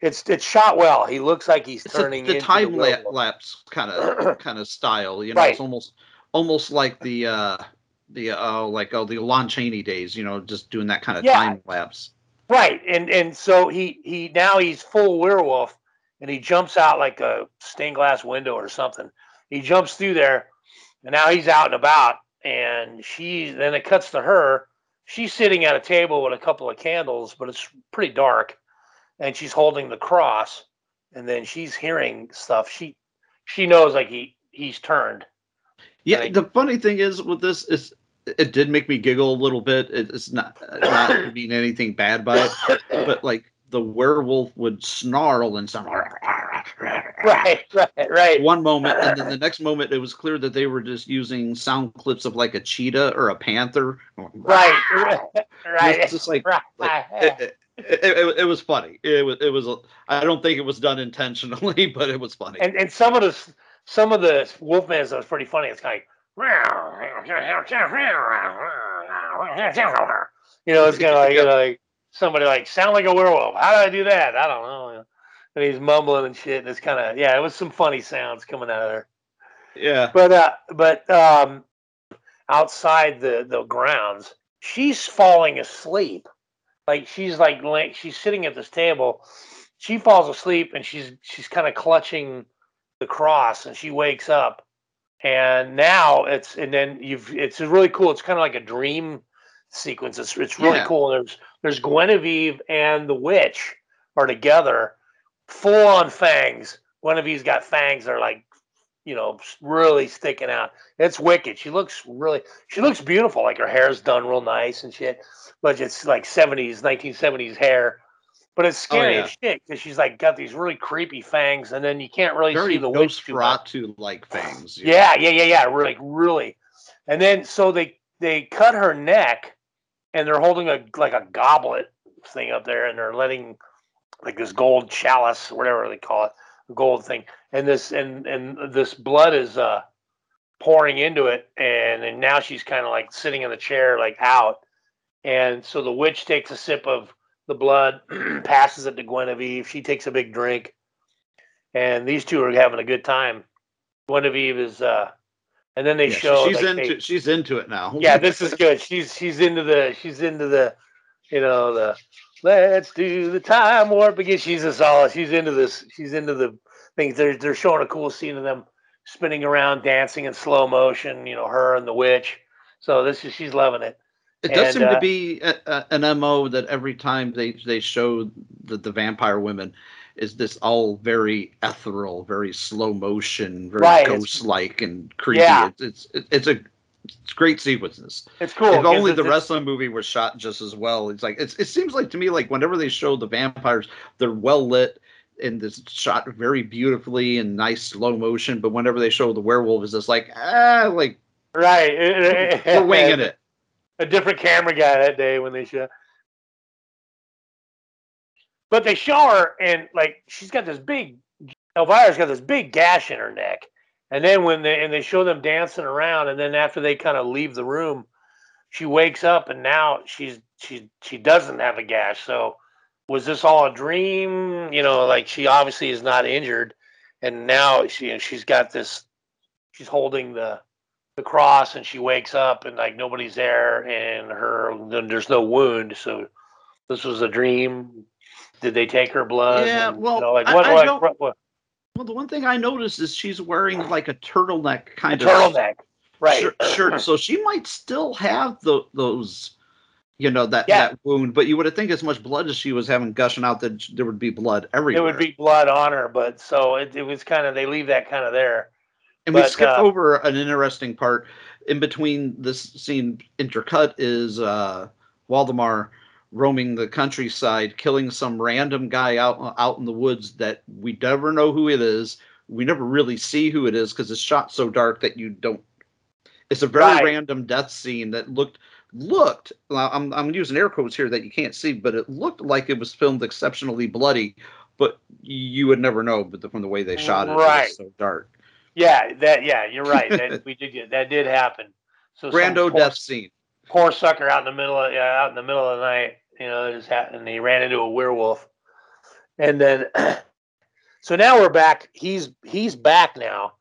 it's it's shot well. He looks like he's It's a, turning the into time the la- lapse kind of kind of style. You know, Right. it's almost almost like the uh the uh like oh the Lon Chaney days. You know, just doing that kind of Yeah. time lapse. Right, and and so he he now he's full werewolf, and he jumps out like a stained glass window or something. He jumps through there, and now he's out and about. And she then it cuts to her. She's sitting at a table with a couple of candles, but it's pretty dark, and she's holding the cross. And then she's hearing stuff. She she knows like he he's turned. Yeah, Right. the funny thing is with this is it did make me giggle a little bit. It, it's not uh, not mean anything bad by it, but like the werewolf would snarl and sound Right, right, right. one moment, and then the next moment it was clear that they were just using sound clips of like a cheetah or a panther. Right, right, right. It's just like, right. like it, it, it, it, was funny. It was it was. I don't think it was done intentionally, but it was funny. and and some of the some of the Wolfman stuff was pretty funny. It's kind of like, you know, it's kind of like you know, like somebody like sound like a werewolf. How do I do that? I don't know. And he's mumbling and shit. And it's kind of yeah, it was some funny sounds coming out of there. yeah, But uh, but um, outside the the grounds, she's falling asleep. Like she's like she's sitting at this table. She falls asleep and she's she's kind of clutching the cross, and she wakes up. And now it's and then you've it's really cool. It's kind of like a dream sequence. It's it's really Yeah. cool. There's there's Guinevere and the witch are together, full on fangs. Guinevere's got fangs that are like you know, really sticking out. It's wicked. She looks really, she looks beautiful. Like her hair's done real nice and shit. But it's like 70s, 1970s hair. But it's oh, scary Oh, yeah. as shit because she's like got these really creepy fangs, and then you can't really see the witch too much. Like fangs. know. Yeah, yeah, yeah, yeah. Really, really. And then so they they cut her neck, and they're holding a like a goblet thing up there, and they're letting like this gold chalice, whatever they call it, the gold thing, and this and and this blood is uh pouring into it, and and now she's kind of like sitting in the chair, like out, and so the witch takes a sip of the blood, passes it to Guinevere. She takes a big drink, and these two are having a good time. Guinevere is uh and then they Yeah, show she's like, into they- she's into it now. yeah this is good she's she's into the she's into the you know the let's do the time warp again. She's a solid she's into this she's into the things. They're, they're showing a cool scene of them spinning around dancing in slow motion you know her and the witch. So this is she's loving it. It does And, seem uh, to be a, a, an mo that every time they they show the, the vampire women is this all very ethereal, very slow motion, very Right, ghost like and creepy. Yeah. It's, it's it's a it's great sequences. it's cool if only the this- wrestling movie was shot just as well. It's like it's, it seems like to me like whenever they show the vampires, they're well lit and this shot very beautifully and nice slow motion. But whenever they show the werewolf, it's just like ah, like right we're winging it. a different camera guy that day when they show. But they show her and like she's got this big Elvira's got this big gash in her neck. And then when they and they show them dancing around and then after they kind of leave the room, she wakes up and now she's she she doesn't have a gash. So was this all a dream? You know, like she obviously is not injured and now she she's got this she's holding the the cross and she wakes up and like nobody's there and her there's no wound so this was a dream did they take her blood Yeah, And, well, you know, like I- what, I what, don't- what, what- Well, the one thing I noticed is she's wearing like a turtleneck a kind of turtleneck right shirt, shirt, so she might still have the, those, you know, that Yeah. that wound. But you would have think as much blood as she was having gushing out that there would be blood everywhere. it would be blood on her but so it, it was kind of they leave that kind of there And we but, skipped uh, over an interesting part in between this scene intercut is uh Waldemar roaming the countryside, killing some random guy out out in the woods that we never know who it is, we never really see who it is because it's shot so dark that you don't. It's a very Right. random death scene that looked looked. I'm I'm using air quotes here that you can't see, but it looked like it was filmed exceptionally bloody. But you would never know, but the, from the way they shot it, it Right. was so dark. Yeah, that yeah, you're right. That we did get that did happen. So Brando poor, death scene. poor sucker out in the middle of yeah, out in the middle of the night, you know, it just happened. And he ran into a werewolf, and then so now we're back. He's he's back now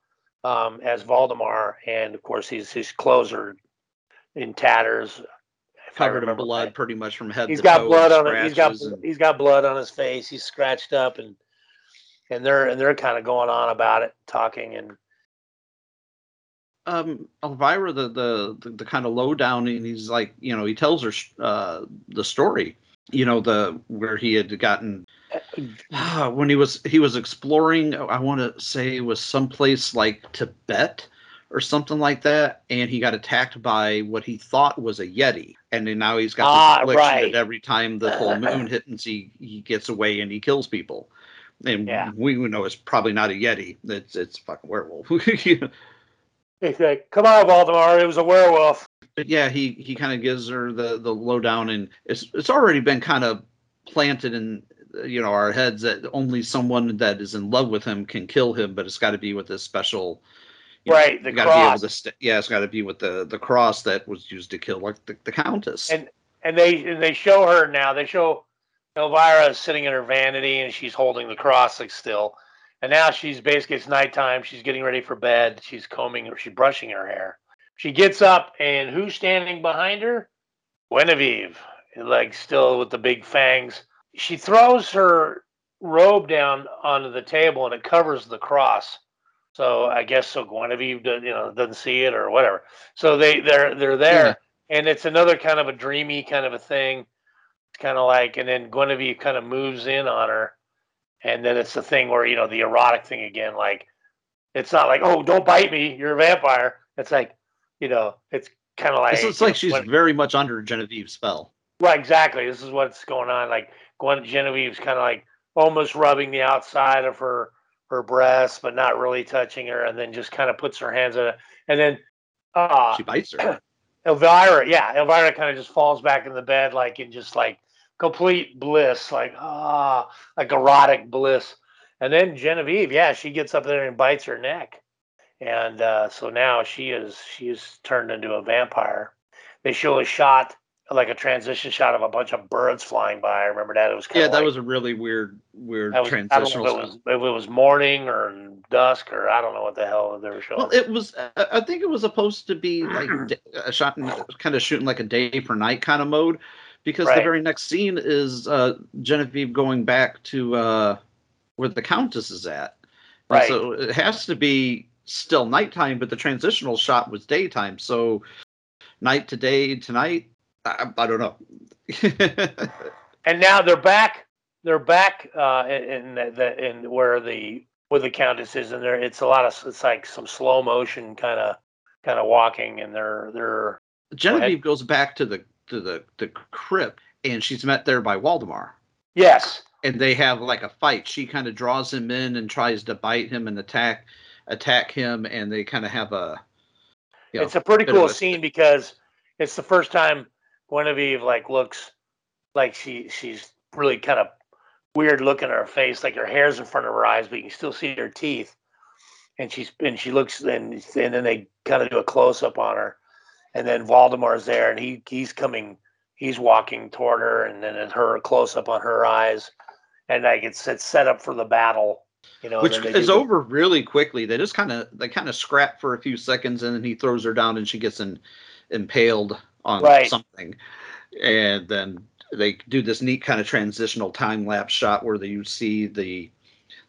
um, as Valdemar, and of course his his clothes are in tatters. Covered in blood, right. pretty much from head He's to got blood on it. He's got and- he's got blood on his face. He's scratched up, and and they're and they're kind of going on about it, talking, and um Elvira the the the, the kind of lowdown and he's like you know he tells her uh the story you know the where he had gotten when he was he was exploring I want to say it was someplace like Tibet or something like that and he got attacked by what he thought was a yeti and then now he's got Ah, this affliction right. that every time the full moon hits he he gets away and he kills people and Yeah. we, we know it's probably not a yeti it's it's a fucking werewolf He's like, "Come on, Valdemar! It was a werewolf." but yeah, he he kind of gives her the the lowdown, and it's it's already been kind of planted in you know our heads that only someone that is in love with him can kill him, but it's got to be with this special. you know, Right, the gotta Be able cross. st- yeah, it's got to be with the the cross that was used to kill like the, the countess. And and they and they show her now. They show Elvira sitting in her vanity, and she's holding the cross like still. And now she's basically it's nighttime. She's getting ready for bed. She's combing or she's brushing her hair. She gets up, and who's standing behind her? Guinevere, like still with the big fangs. She throws her robe down onto the table, and it covers the cross. So I guess so Guinevere you know doesn't see it or whatever. So they they're they're there, Yeah. and it's another kind of a dreamy kind of a thing. It's kind of like, and then Guinevere kind of moves in on her, and then it's the thing where you know the erotic thing again. Like it's not like oh don't bite me, you're a vampire. It's like you know it's kind of like it's, it's like know, she's very much under Genevieve's spell. Right, exactly. This is what's going on. Like Gwen Genevieve's kind of like almost rubbing the outside of her her breast, but not really touching her, and then just kind of puts her hands on it, and then uh She bites her. Elvira, yeah, Elvira kind of just falls back in the bed, like in just like complete bliss, like ah, like erotic bliss. And then Genevieve, yeah, she gets up there and bites her neck, and uh, so now she is she is turned into a vampire. They show a shot, like a transition shot of a bunch of birds flying by. I remember that. It was kind Yeah, of that like, was a really weird weird was, I don't transitional. know if it was if it was morning or dusk or I don't know what the hell they were showing. Well, it was. I think it was supposed to be like a shot, kind of shooting like a day for night kind of mode, because the very next scene is uh, Genevieve going back to uh, where the Countess is at. And Right. So it has to be still nighttime, but the transitional shot was daytime. So night to day to night. I, I don't know. and now they're back. They're back uh, in the in where the where the countess is, and there it's a lot of it's like some slow motion kind of kind of walking, and they're they're Genevieve goes back to the to the the crypt, and she's met there by Waldemar. yes, and they have like a fight. She kind of draws him in and tries to bite him and attack attack him, and they kind of have a. you know, it's a pretty cool a- scene because it's the first time Guinevere like looks like she she's really kind of weird look in her face, like her hair's in front of her eyes, but you can still see her teeth. And she's and she looks and and then they kind of do a close up on her, and then Valdemar's there and he he's coming, he's walking toward her, and then her close up on her eyes, and like it's it's set up for the battle, you know. which is the- over really quickly. They just kind of they kind of scrap for a few seconds, and then he throws her down, and she gets in, impaled on Right. something, and then they do this neat kind of transitional time lapse shot where they, you see the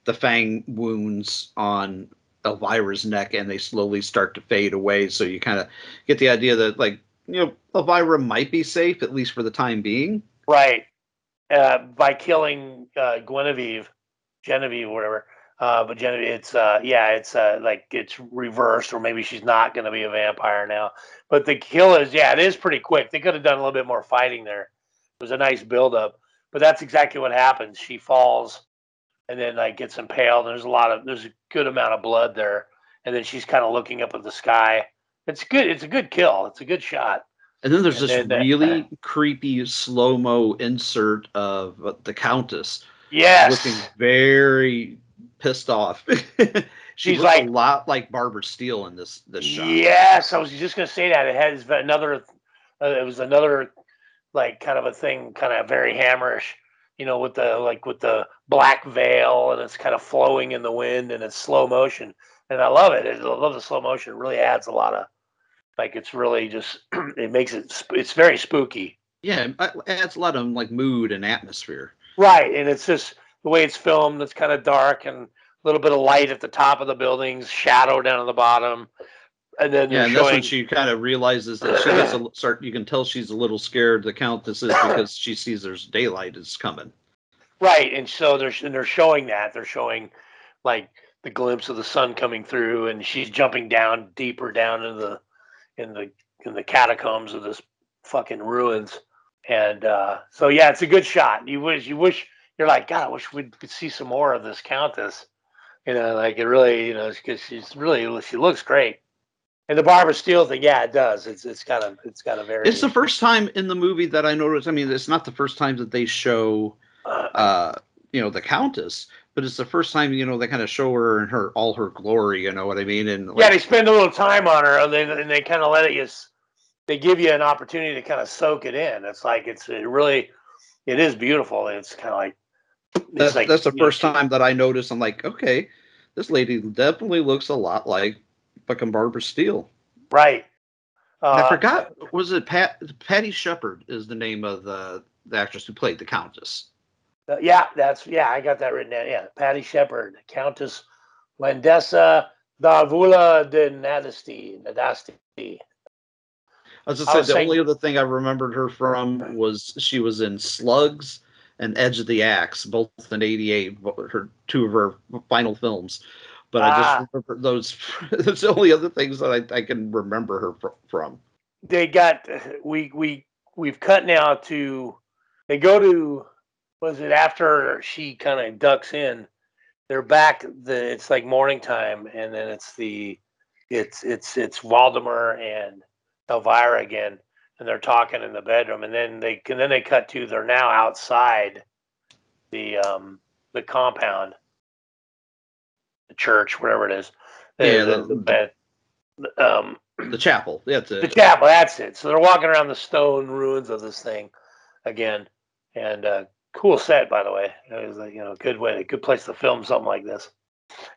the fang wounds on Elvira's neck, and they slowly start to fade away. So you kind of get the idea that like you know Elvira might be safe at least for the time being. Right. Uh, by killing uh, Guinevere, Genevieve, whatever. Uh, but Genevieve, it's uh, yeah, it's uh, like it's reversed, or maybe she's not going to be a vampire now. But the kill is yeah, it is pretty quick. They could have done a little bit more fighting there. It was a nice build up, but that's exactly what happens. She falls and then like gets impaled. There's a lot of there's a good amount of blood there, and then she's kind of looking up at the sky. It's good. It's a good kill. It's a good shot. And then there's And this then really creepy slow mo insert of uh, the Countess Yes. looking very pissed off. she She's like- a lot like Barbara Steele in this this shot. Yes, I was just gonna say that it has another. Uh, it was another like kind of a thing, kind of very hammerish. You know, with the like with the black veil and it's kind of flowing in the wind and it's slow motion, and I love it. I love the slow motion. It really adds a lot of like it's really just it makes it it's very spooky. Yeah, it adds a lot of like mood and atmosphere. Right, and it's just the way it's filmed. It's kind of dark and a little bit of light at the top of the buildings, shadow down at the bottom, and then Yeah, and that's when she kind of realizes that she gets a start. You can tell she's a little scared. The Countess is because she sees there's daylight is coming. right, and so they're and they're showing that they're showing like the glimpse of the sun coming through, and she's jumping down deeper down in the in the in the catacombs of this fucking ruins, and uh, so yeah, it's a good shot. You wish you wish you're like God. I wish we could see some more of this countess. You know, like it really, you know, because she's really she looks great. And the Barbara Steele thing, yeah, it does. It's it's got a it's got a very It's the first time in the movie that I noticed. I mean, it's not the first time that they show, uh, you know, the Countess, but it's the first time you know they kind of show her in her all her glory. You know what I mean? And yeah, they spend a little time on her, and they and they kind of let it just they give you an opportunity to kind of soak it in. It's like it's it really it is beautiful. It's kind of like that's like, that's the you know, first time that I noticed. I'm like, okay, this lady definitely looks a lot like fucking Barbara Steele. right. I Uh, forgot. Was it Pat? Patty Shepard is the name of the the actress who played the Countess. Uh, yeah, that's yeah, I got that written down. Yeah, Patty Shepard, Countess Wandessa Darvula de Nadasdy. Nadasdy. I I said, was the saying- only other thing I remembered her from was she was in Slugs and Edge of the Axe, both in '88. Her two of her final films. But I Ah. just remember those. That's the only other things that I, I can remember her fr- from. They got we we we've cut now to they go to was it after she kind of ducks in they're back the it's like morning time and then it's the it's it's it's Waldemar and Elvira again and they're talking in the bedroom and then they and then they cut to they're now outside the um the compound the church whatever it is the, Yeah, the, the- um The chapel. That's the chapel that's it. So they're walking around the stone ruins of this thing again. And uh cool set by the way. It was like you know good way good place to film something like this.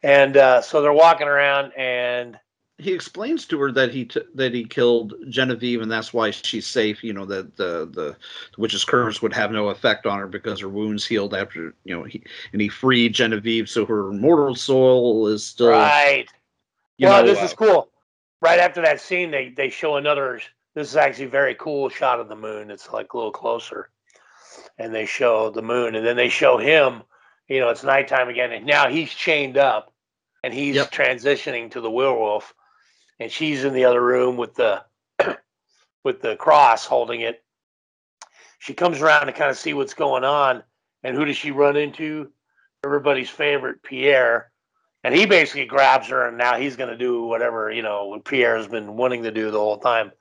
And uh so they're walking around and He explains to her that he t- that he killed Genevieve, and that's why she's safe. You know that the the witch's curse would have no effect on her because her wounds healed after you know he and he freed Genevieve, so her mortal soul is still right you well know, this uh, is cool right after that scene they they show another this is actually a very cool shot of the moon it's like a little closer and they show the moon and then they show him you know it's nighttime again and now he's chained up and he's Yep. transitioning to the werewolf and she's in the other room with the with the cross holding it. She comes around to kind of see what's going on and who does she run into? Everybody's favorite pierre. And he basically grabs her and now he's going to do whatever you know what pierre's been wanting to do the whole time.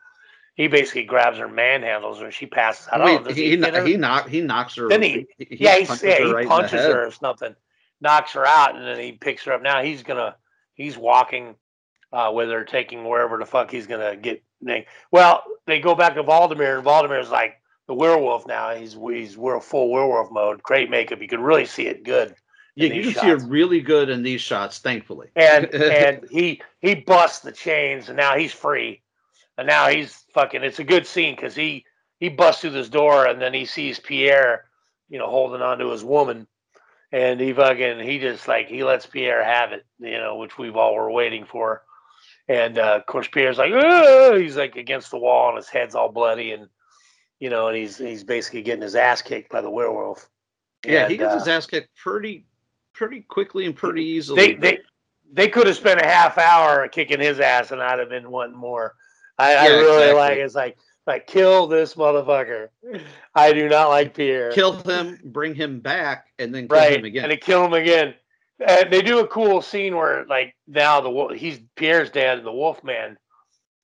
He basically grabs her manhandles her she passes out. Wait, oh, he, he, he, he knock he knocks her. Then he- he yeah, he, punches yeah, her he right punches her or something, knocks her out, and then he picks her up. Now he's gonna, he's walking uh, with her, taking wherever the fuck he's gonna get. Well, they go back to Valdemar, and Valdemar's like the werewolf now. He's he's we're full werewolf mode. Great makeup. You can really see it good. Yeah, you can see it really good in these shots, thankfully. and and he he busts the chains and now he's free and now he's fucking it's a good scene because he he busts through this door and then he sees pierre you know holding on to his woman and he fucking he just like he lets pierre have it you know which we've all were waiting for and uh, of course pierre's like he's like against the wall and his head's all bloody and you know and he's he's basically getting his ass kicked by the werewolf yeah, he gets uh, his ass kicked pretty, pretty quickly and pretty easily. they they they could have spent a half hour kicking his ass, and I'd have been wanting more. I, I really exactly. like it's like like kill this motherfucker. I do not like Pierre. Kill him, bring him back, and then kill right, him again. and kill him again. And they do a cool scene where, like, now the he's Pierre's dad, the Wolfman,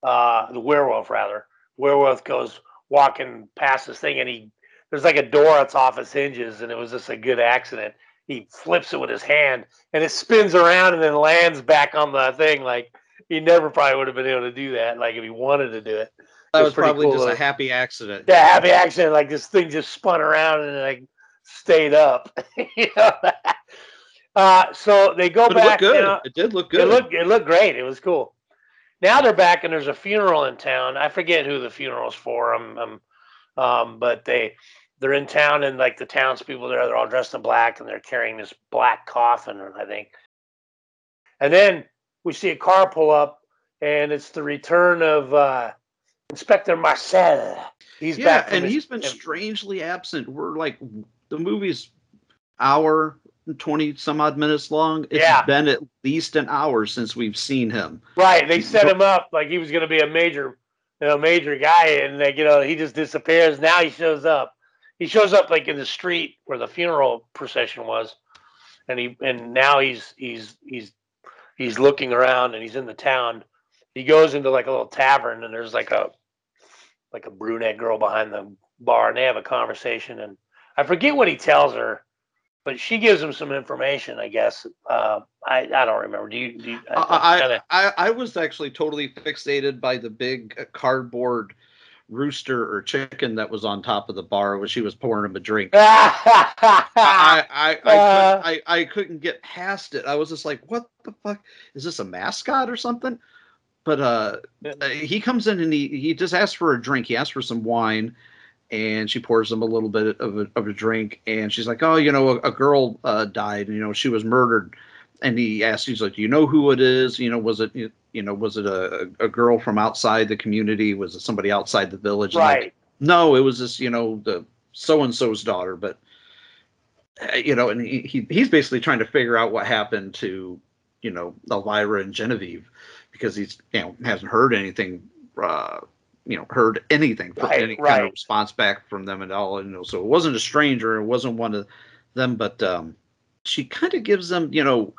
uh, the werewolf rather. Werewolf goes walking past this thing, and he there's like a door that's off its hinges, and it was just a good accident. He flips it with his hand, and it spins around and then lands back on the thing. Like he never probably would have been able to do that. Like if he wanted to do it. that It was pretty probably cool just a happy accident. yeah, happy accident. Like this thing just spun around and like stayed up. you know? Uh, so they go But it back. good. now- It did look good. It looked it looked great. It was cool. Now they're back and there's a funeral in town. I forget who the funeral's for. Um, um, um, but they they're in town and like the townspeople there, they're all dressed in black and they're carrying this black coffin, I think. And then we see a car pull up and it's the return of uh, Inspector Marcel. He's yeah, back and his- he's been strangely absent. We're like the movie's hour and twenty some odd minutes long. It's Yeah. been at least an hour since we've seen him. Right. They set him up like he was going to be a major, you know, major guy, and like you know, he just disappears. Now he shows up. He shows up like in the street where the funeral procession was, and he and now he's he's he's he's looking around and he's in the town. He goes into like a little tavern and there's like a like a brunette girl behind the bar and they have a conversation and I forget what he tells her, but she gives him some information. I guess uh, I I don't remember. Do you? Do you I, kinda- I, I I was actually totally fixated by the big uh, cardboard rooster or chicken that was on top of the bar when she was pouring him a drink. I I I, I, Uh. couldn't, I I couldn't get past it. I was just like, what the fuck? Is this a mascot or something? But uh, uh, he comes in and he he just asks for a drink. He asks for some wine, and she pours him a little bit of a, of a drink. And she's like, oh, you know, a, a girl uh, died. You know, she was murdered. And he asks, he's like, do you know who it is? You know, was it you know was it a, a girl from outside the community? Was it somebody outside the village? And like, right. no, it was this, you know, the so and so's daughter, but uh, you know, and he, he he's basically trying to figure out what happened to, you know, Elvira and Genevieve because he's you know hasn't heard anything, uh, you know, heard anything Right, any kind of response back from them at all. You know, so it wasn't a stranger, it wasn't one of them, but um, she kind of gives them, you know,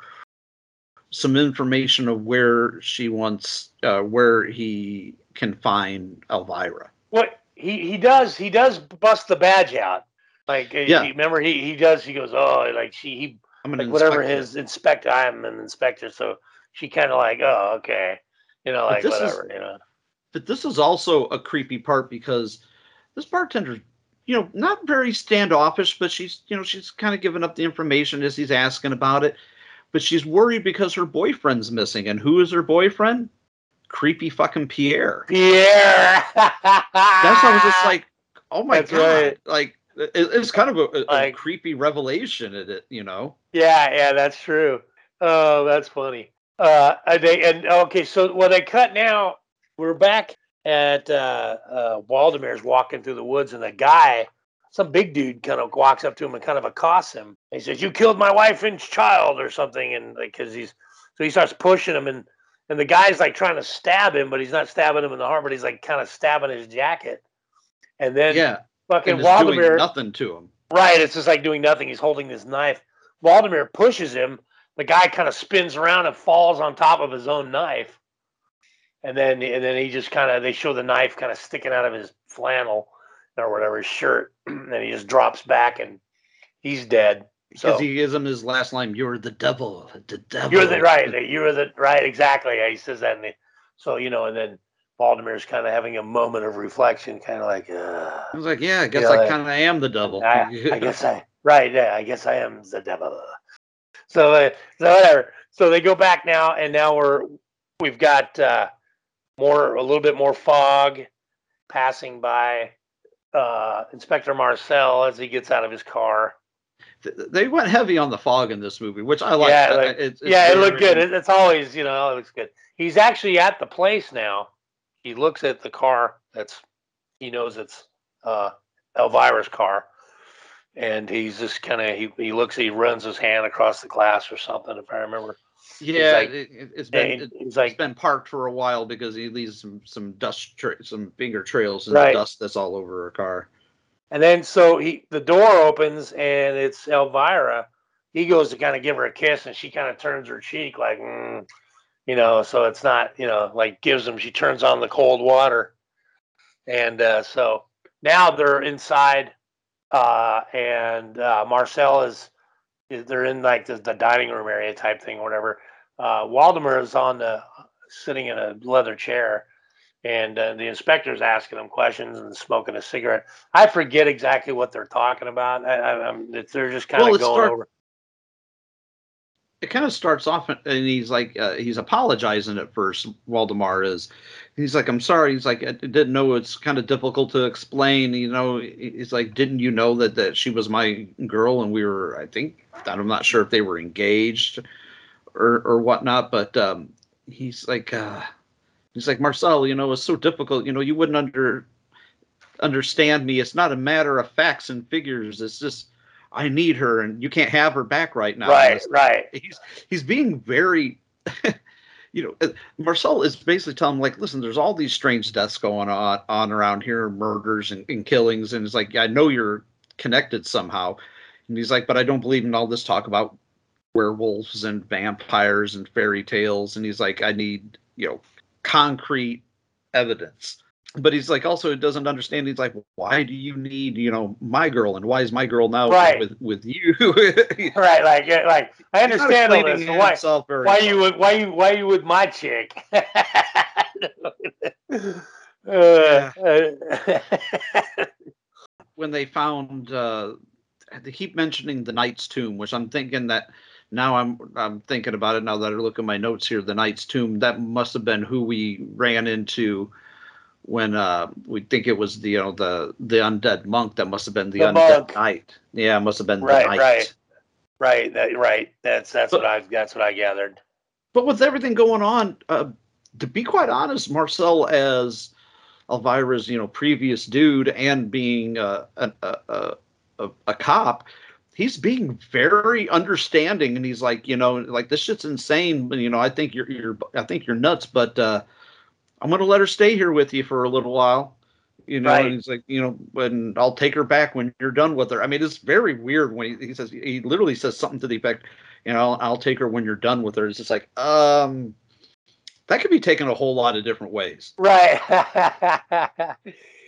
some information of where she wants, uh, where he can find Elvira. What he he does he does bust the badge out. Like uh, Yeah. he- remember he he does he goes oh like she he like whatever inspector. his inspector I'm an inspector so she kind of like oh okay you know like this is- whatever you know but this is also a creepy part because this bartender you know not very standoffish but she's you know she's kind of giving up the information as he's asking about it. But she's worried because her boyfriend's missing. And who is her boyfriend? Creepy fucking pierre. Pierre that's why i was just like oh my That's god. right. like it, it's kind of a, a- a Like- creepy revelation at it you know? Yeah yeah that's true. Oh that's funny. Uh and they and okay so well they cut now we're back at uh uh Waldemar's walking through the woods and the guy some big dude kind of walks up to him and kind of accosts him. He says, "You killed my wife and child," or something, and like, cause he's so he starts pushing him, and and the guy's like trying to stab him, but he's not stabbing him in the heart, but he's like kind of stabbing his jacket, and then yeah fucking Waldemar, nothing to him right? It's just like doing nothing. He's holding this knife. Waldemar pushes him. The guy kind of spins around and falls on top of his own knife, and then and then he just kind of they show the knife kind of sticking out of his flannel or whatever his shirt, and he just drops back and he's dead. because So he gives him his last line you're the devil the devil you're the right. You're the right. Exactly. He says that. And so you know, and then Waldemar's kind of having a moment of reflection, kind of like, uh, I was like, yeah, I guess Yeah, I like- kind of am the devil. I, I guess I right. Yeah, I guess I am the devil. So, uh, so whatever. So they go back now, and now we're we've got uh, more a little bit more fog passing by uh, Inspector Marcel as he gets out of his car. They went heavy on the fog in this movie, which I like. yeah, like- it's- it's yeah, it looked good. It, it's always, you know, it looks good. He's actually at the place now. He looks at the car. That's he knows it's uh, Elvira's car, and he's just kind of he he looks. He runs his hand across the glass or something, if I remember. Yeah, like- it, it's been it, he's like- it's been parked for a while because he leaves some some dust tra- some finger trails and Right. dust that's all over her car. And then so he the door opens and it's Elvira. He goes to kind of give her a kiss and she kind of turns her cheek like, mm, you know. So it's not you know like gives him. She turns on the cold water, and uh, so now they're inside, uh, and uh, Marcel is they're in like the, the dining room area type thing or whatever. Uh, Waldemar is on the sitting in a leather chair. And uh, the inspector's asking him questions and smoking a cigarette. I forget exactly what they're talking about. I, I, I'm, they're just kind of Well, going start- over. It kind of starts off and he's like uh, he's apologizing at first. Waldemar is. He's like, I'm sorry. He's like, I didn't know. It's kind of difficult to explain. You know, he's like, didn't you know that that she was my girl and we were? I think I'm not sure if they were engaged or or whatnot. But um, he's like, uh, he's like Marcel. You know, it's so difficult. You know, you wouldn't under understand me. It's not a matter of facts and figures. It's just I need her, and you can't have her back right now. Right, right. He's he's being very. You know, Marcel is basically telling him, like, listen, there's all these strange deaths going on on around here, murders and, and killings, and it's like, I know you're connected somehow, and he's like, but I don't believe in all this talk about werewolves and vampires and fairy tales, and he's like, I need, you know, concrete evidence. But he's like, also, it doesn't understand. He's like, why do you need, you know, my girl, and why is my girl now Right. with with you? Right, like, like I understand all this. Why, why you would, why you, why you with my chick? Uh, uh, when they found uh they keep mentioning the knight's tomb which i'm thinking that now i'm i'm thinking about it now that i look at my notes here the knight's tomb that must have been who we ran into when uh we think it was the you know the the undead monk that must have been the, The undead monk. knight yeah it must have been right, the knight right, right, that, right. That's that's But- what I that's what I gathered. but with everything going on, uh, to be quite honest, Marcel as Elvira's, you know, previous dude and being uh, a, a, a, a, a cop, he's being very understanding, and he's like, you know, like this shit's insane. You know, I think you're you're I think you're nuts, but uh, I'm gonna let her stay here with you for a little while. You know, Right. and he's like, you know, when I'll take her back when you're done with her. I mean, it's very weird when he, he says he literally says something to the effect, you know, I'll take her when you're done with her. It's just like, um, that could be taken a whole lot of different ways. Right. yeah,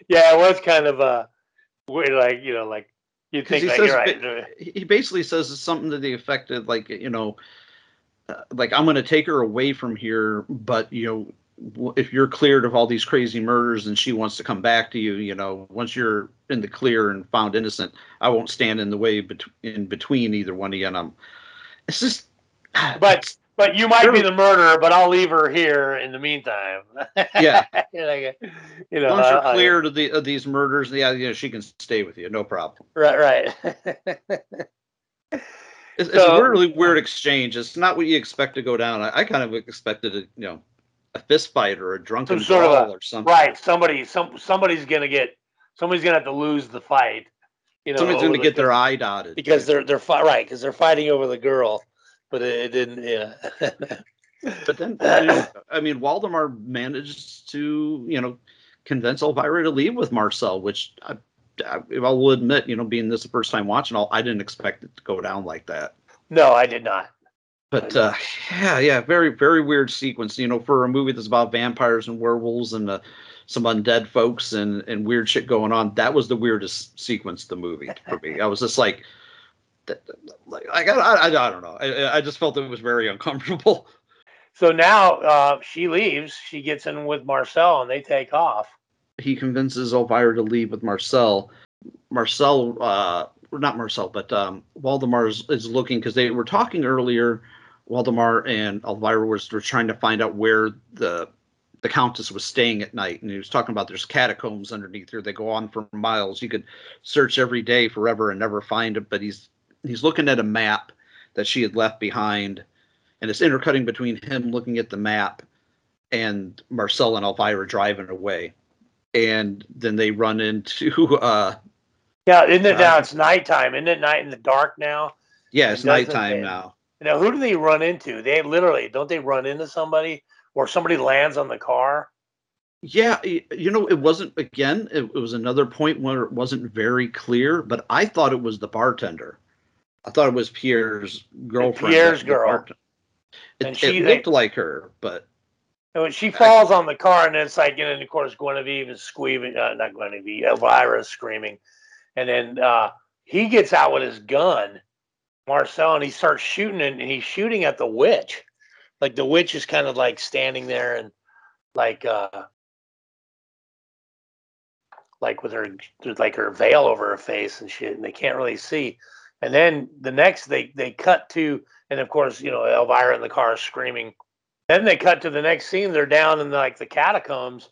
it was kind of a weird, like you know, like you think he like says you're right. he basically says something to the effect of like, you know, uh, like I'm going to take her away from here, but you know, if you're cleared of all these crazy murders and she wants to come back to you, you know, once you're in the clear and found innocent, I won't stand in the way bet- in between either one of you. And I'm, it's just, ah, But but you might be the murderer, but I'll leave her here in the meantime. Yeah. Like, you know, once you're I- cleared of, the, of these murders, yeah, you know, she can stay with you, no problem. right, right. It's, it's a really weird exchange. It's not what you expect to go down. I, I kind of expected a, you know, a fist fight or a drunken Some sort of brawl a- or something. right. Somebody, some somebody's gonna get. Somebody's gonna have to lose the fight. You know, Somebody's going to the- get their eye dotted. because they're they're fi- right because they're fighting over the girl, but it, it didn't. Yeah. But then, I mean, Waldemar managed to, you know, convince Elvira to leave with Marcel, which I, I, I will admit, you know, being this the first time watching all, I didn't expect it to go down like that. no, I did not. But uh, yeah, yeah, very, very weird sequence. You know, for a movie that's about vampires and werewolves and uh, some undead folks and and weird shit going on, that was the weirdest sequence of the movie for me. I was just like, like I I, I, I don't know. I, I just felt it was very uncomfortable. So now uh, she leaves. She gets in with Marcel, and they take off. he convinces Elvira to leave with Marcel. Marcel, uh, not Marcel, but um, Waldemar is, is looking because they were talking earlier. Waldemar and Elvira was were trying to find out where the the Countess was staying at night, and he was talking about there's catacombs underneath here. They go on for miles. You could search every day forever and never find it. But he's he's looking at a map that she had left behind, and it's intercutting between him looking at the map and Marcel and Elvira driving away and then they run into uh Yeah, isn't it Uh, now? It's nighttime. Isn't it night in the dark now? yeah it's It nighttime now Now, who do they run into? They literally don't they run into somebody or somebody lands on the car? Yeah, you know, it wasn't again. It, it was another point where it wasn't very clear, but I thought it was the bartender. I thought it was Pierre's girlfriend. Pierre's girl. It, And it she- looked like her, but And when she falls on the car, and then it's like, and then of course Guinevere is squealing, uh, not Guinevere, Elvira is screaming, and then uh, he gets out with his gun, Marcel, and he starts shooting, and he's shooting at the witch, like the witch is kind of like standing there and like uh like with her like her veil over her face and shit, and they can't really see. And then the next they they cut to, and of course you know Elvira in the car screaming. Then they cut to the next scene. They're down in like the catacombs,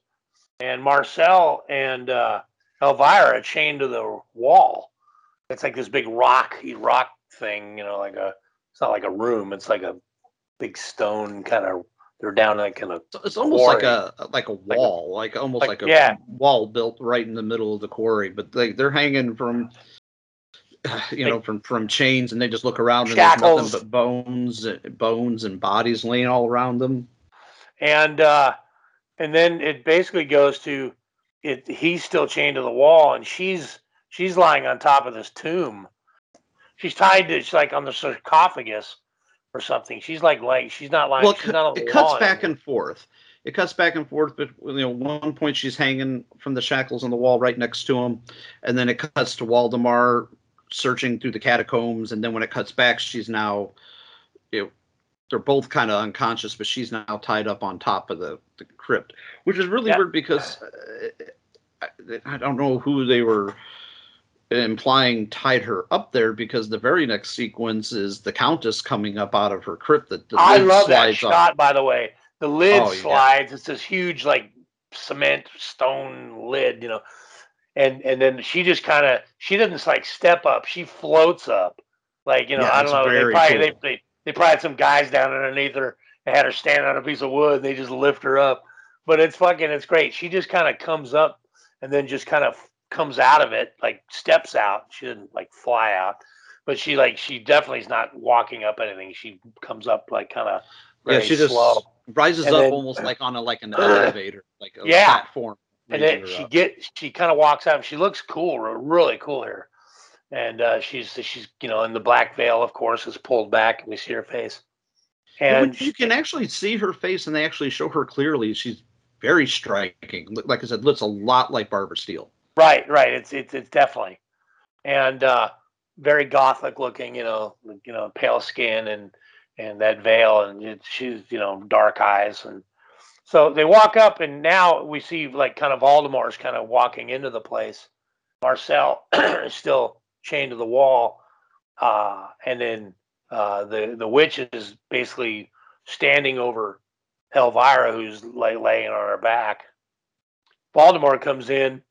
and Marcel and uh, Elvira chained to the wall. It's like this big rock he rock thing, you know, like a. It's not like a room. It's like a big stone kind of. They're down like kind of. it's almost like a like a wall, like, almost like- like, a yeah. wall built right in the middle of the quarry. But they they're hanging from, you know, from from chains, and they just look around and there's nothing but bones, bones and bodies laying all around them. and uh and then it basically goes to it he's still chained to the wall and she's she's lying on top of this tomb she's tied to she's like on the sarcophagus or something she's like like she's not like well, it, she's not it cuts back anymore. and forth. It cuts back and forth, but you know, one point she's hanging from the shackles on the wall right next to him, and then it cuts to Waldemar searching through the catacombs, and then when it cuts back, she's now, you know, they're both kind of unconscious, but she's now tied up on top of the, the crypt, which is really Yeah. weird because uh, I, I don't know who they were implying tied her up there because the very next sequence is the countess coming up out of her crypt that i love that slides up. shot by the way. The lid Oh, yeah. slides. It's this huge like cement stone lid you know. And and then she just kind of she doesn't like step up. She floats up. Like you know Yeah, i don't know. They probably cool. they, they they probably had some guys down underneath her and had her stand on a piece of wood. And they just lift her up. But it's fucking it's great. She just kind of comes up and then just kind of comes out of it like steps out she didn't like fly out but she like she definitely is not walking up anything she comes up like kind of Yeah, she just slow rises And up then- almost like on a like an elevator, like a Yeah. platform. and then she up. get she kind of walks out and she looks cool really cool here and uh she's she's you know in the black veil of course is pulled back and we see her face and you can actually see her face, and they actually show her clearly. She's very striking. Like I said, looks a lot like Barbara Steele. Right right. It's it's it's definitely. And uh very gothic looking you know you know pale skin and and that veil and she's you know dark eyes and so they walk up and now we see like kind of Valdemar's kind of walking into the place. Marcel is still chained to the wall uh and then uh the the witch is basically standing over Elvira who's lay, laying on her back. Waldemar comes in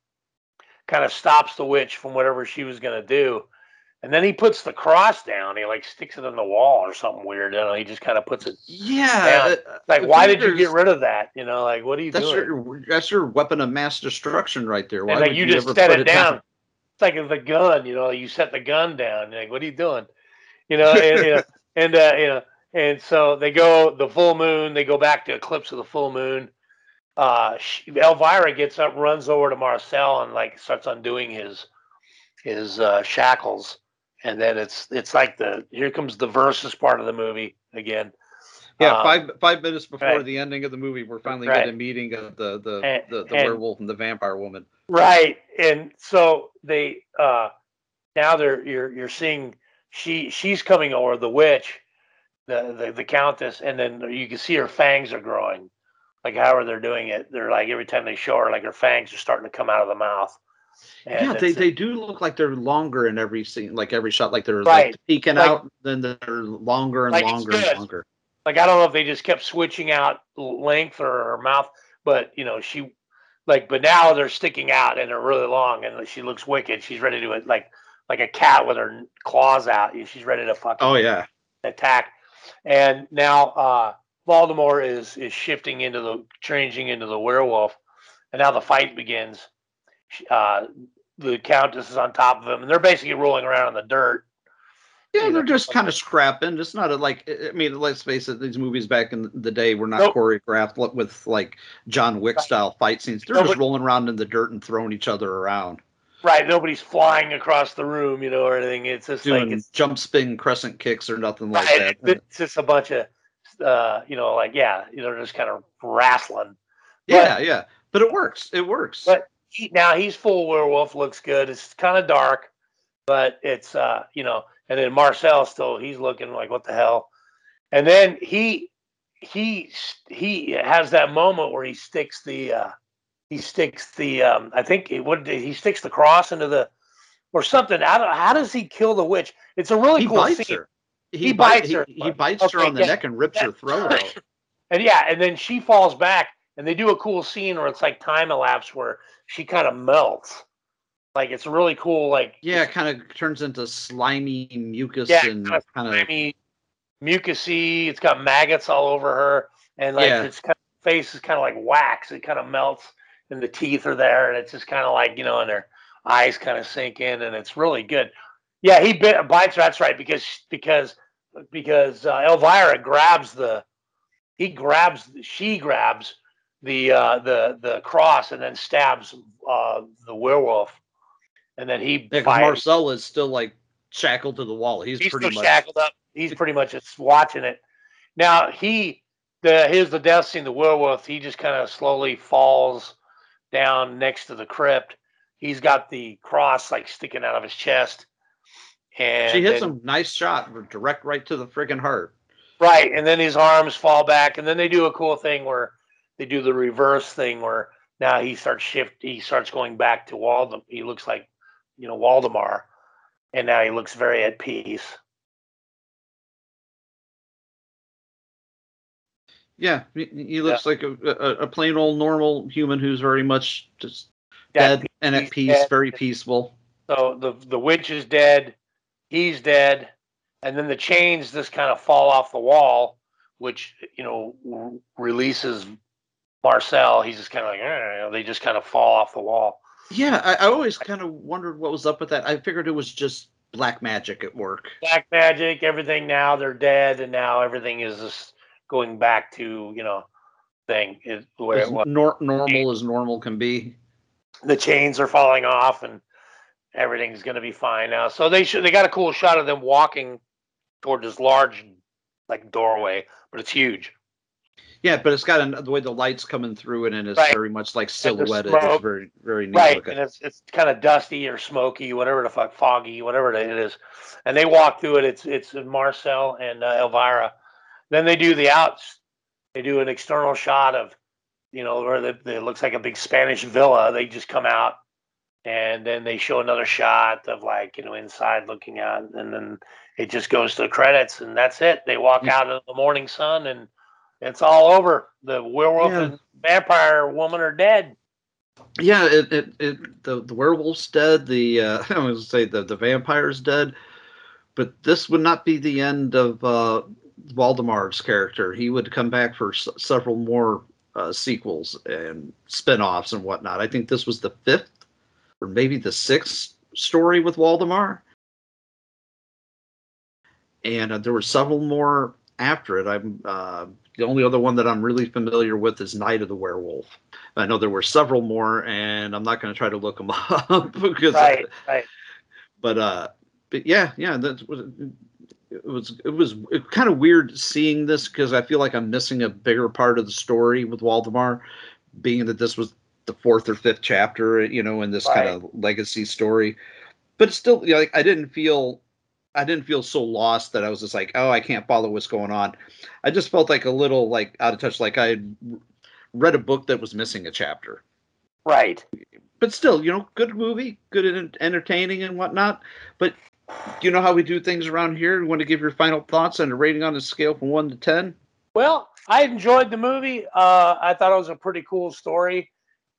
kind of stops the witch from whatever she was going to do. And then he puts the cross down. He like sticks it in the wall or something weird. You know, he just kind of puts it. Yeah, down. Like, why did you get rid of that? You know, like what are you That's doing? your that's your weapon of mass destruction right there. Why and like you you just set put it down. It's like the gun. You know, you set the gun down. You're like, what are you doing? You know, and you know, and uh, you know, and so they go the full moon. They go back to eclipse of the full moon. Uh, she, Elvira gets up, runs over to Marcel, and like starts undoing his his uh, shackles. And then it's it's like the here comes the versus part of the movie again. Yeah, Um, five five minutes before right. the ending of the movie, we're finally Right. getting a meeting of the the And- the, the and- werewolf and the vampire woman. Right. And so they uh now they're you're you're seeing she she's coming over the witch, the the, the countess, and then you can see her fangs are growing. Like however they're doing it. They're like every time they show her, like her fangs are starting to come out of the mouth. And yeah, they, they do look like they're longer in every scene, like every shot, like they're Right. like peeking Like- out, then they're longer and Like longer and longer. like I don't know if they just kept switching out length or her mouth, but you know she like but now they're sticking out and they're really long and she looks wicked. She's ready to like like a cat with her claws out. She's ready to fucking Oh yeah, attack. And now uh Waldemar is is shifting into the changing into the werewolf, and now the fight begins. Uh, the countess is on top of him, and they're basically rolling around in the dirt. Yeah, they're just kind of scrapping. It's not a, like I mean, let's face it. These movies back in the day were not Nope. choreographed with like John Wick style fight scenes. They're No, just rolling around in the dirt and throwing each other around, right. Nobody's flying across the room, you know, or anything. It's just like doing it's jump spin crescent kicks or nothing like right, that. It's just a bunch of, uh, you know, like yeah, you know, just kind of wrestling. yeah, yeah, but it works. It works. But he, now he's full werewolf. Looks good. It's kind of dark, but it's uh, you know. And then Marcel still he's looking like what the hell. And then he he he has that moment where he sticks the uh, he sticks the um, I think it would he sticks the cross into the or something. I don't, how does he kill the witch? It's a really he cool scene. her. He bite- bites her. He, he bites her on the yeah. neck and rips her throat out. And yeah, and then she falls back, and they do a cool scene where it's like time elapse where she kind of melts. Like it's really cool. Like Yeah, it kind of turns into slimy mucus yeah, and kind of kind of slimy, mucusy. It's got maggots all over her, and like Yeah. its kind of face is kind of like wax. It kind of melts, and the teeth are there, and it's just kind of like you know, and her eyes kind of sink in, and it's really good. Yeah, he bit, bites her. That's right, because because because uh, Elvira grabs the he grabs she grabs the uh, the the cross and then stabs uh, the werewolf, and then he Yeah, Marcel is still like shackled to the wall. He's, he's pretty much shackled up. He's pretty much just watching it. Now he, the here's the death scene. The werewolf. He just kind of slowly falls down next to the crypt. He's got the cross like sticking out of his chest, and she hits then- him nice shot, direct right to the friggin' heart. Right, and then his arms fall back, and then they do a cool thing where they do the reverse thing where now he starts shift. He starts going back to Waldem. He looks like, you know, Waldemar, and now he looks very at peace. Yeah, he, looks like a, a, a plain old normal human who's very much just Yeah, dead and at peace, dead. very peaceful. So the the witch is dead, he's dead, and then the chains just kind of fall off the wall, which you know r- releases Marcel. He's just kind of like, "Eh," you know, they just kind of fall off the wall. Yeah, I, I always kind of wondered what was up with that. I figured it was just black magic at work. black magic, everything now they're dead, and now everything is just going back to you know thing is where it was. nor- normal as normal can be. The chains are falling off, and everything's going to be fine now. So they should they got a cool shot of them walking toward this large like doorway, but it's huge. Yeah, but it's got an, the way the lights coming through it, and it's Right. very much like silhouetted. It's very, very neat right looking. and it's it's kind of dusty or smoky whatever the fuck foggy whatever it is and they walk through it it's it's marcel and uh, elvira then they do the outs they do an external shot of you know where the, it looks like a big spanish villa they just come out and then they show another shot of like you know inside looking out and then it just goes to the credits and that's it they walk out in the morning sun and it's all over the werewolf Yeah. and vampire woman are dead Yeah, it, it, it the the werewolf's dead. The uh, I was gonna say the the vampire's dead, but this would not be the end of uh, Waldemar's character. He would come back for s- several more uh, sequels and spin-offs and whatnot. I think this was the fifth or maybe the sixth story with Waldemar, and uh, there were several more after it. I'm uh, the only other one that I'm really familiar with is Night of the Werewolf. I know there were several more, and I'm not going to try to look them up because. right right But uh, but yeah, yeah, that was it was it was kind of weird seeing this because I feel like I'm missing a bigger part of the story with Waldemar, being that this was the fourth or fifth chapter, you know, in this kind of legacy story. But it's still, you know, like I didn't feel. I didn't feel so lost that I was just like, oh, I can't follow what's going on. I just felt like a little like out of touch, like I had read a book that was missing a chapter right but still, you know, good movie, good and entertaining and whatnot. But you know how we do things around here. You want to give your final thoughts and a rating on a scale from one to ten? Well, I enjoyed the movie. Uh, I thought it was a pretty cool story.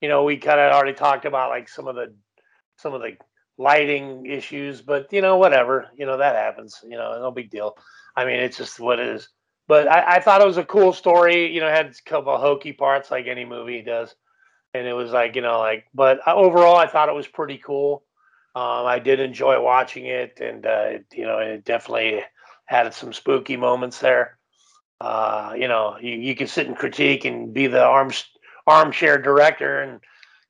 You know, we kind of already talked about like some of the some of the lighting issues, but you know, whatever. You know, that happens. You know, no big deal. I mean, it's just what it is. But I, I thought it was a cool story. You know, had a couple of hokey parts like any movie does, and it was like you know, like. But overall, I thought it was pretty cool. Um, I did enjoy watching it, and uh, you know, it definitely had some spooky moments there. Uh, you know, you, you can sit and critique and be the arms armchair director and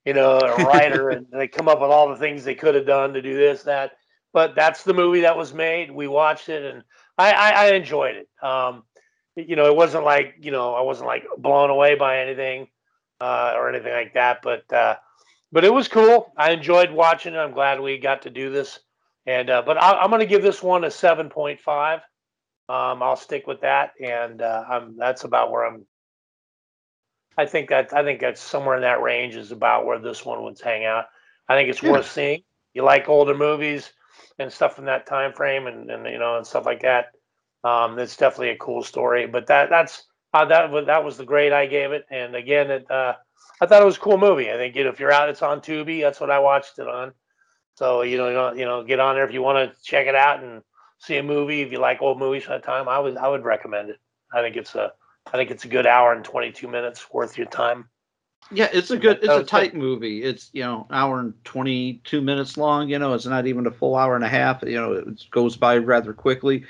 you know a writer, and they come up with all the things they could have done to do this, that. But that's the movie that was made. We watched it, and I, I, I enjoyed it. Um, you know, it wasn't like you know I wasn't like blown away by anything uh, or anything like that, but uh, but it was cool. I enjoyed watching it. I'm glad we got to do this. And uh, but I, am going to give this one a 7.5. Um, I'll stick with that, and uh, I'm that's about where I'm. I think that I think that's somewhere in that range is about where this one would hang out. I think it's Yeah. worth seeing. You like older movies and stuff from that time frame, and, and you know and stuff like that. Um, it's definitely a cool story. But that that's uh, that was that was the grade I gave it. And again, it uh, I thought it was a cool movie. I think you know, if you're out, it's on Tubi. That's what I watched it on. So you know, you know, you know, get on there if you want to check it out and see a movie. If you like old movies from that time, I would I would recommend it. I think it's a I think it's a good hour and 22 minutes worth your time. Yeah, it's a good, it's a good. tight movie. It's you know, hour and twenty two minutes long. You know, it's not even a full hour and a half. You know, it goes by rather quickly.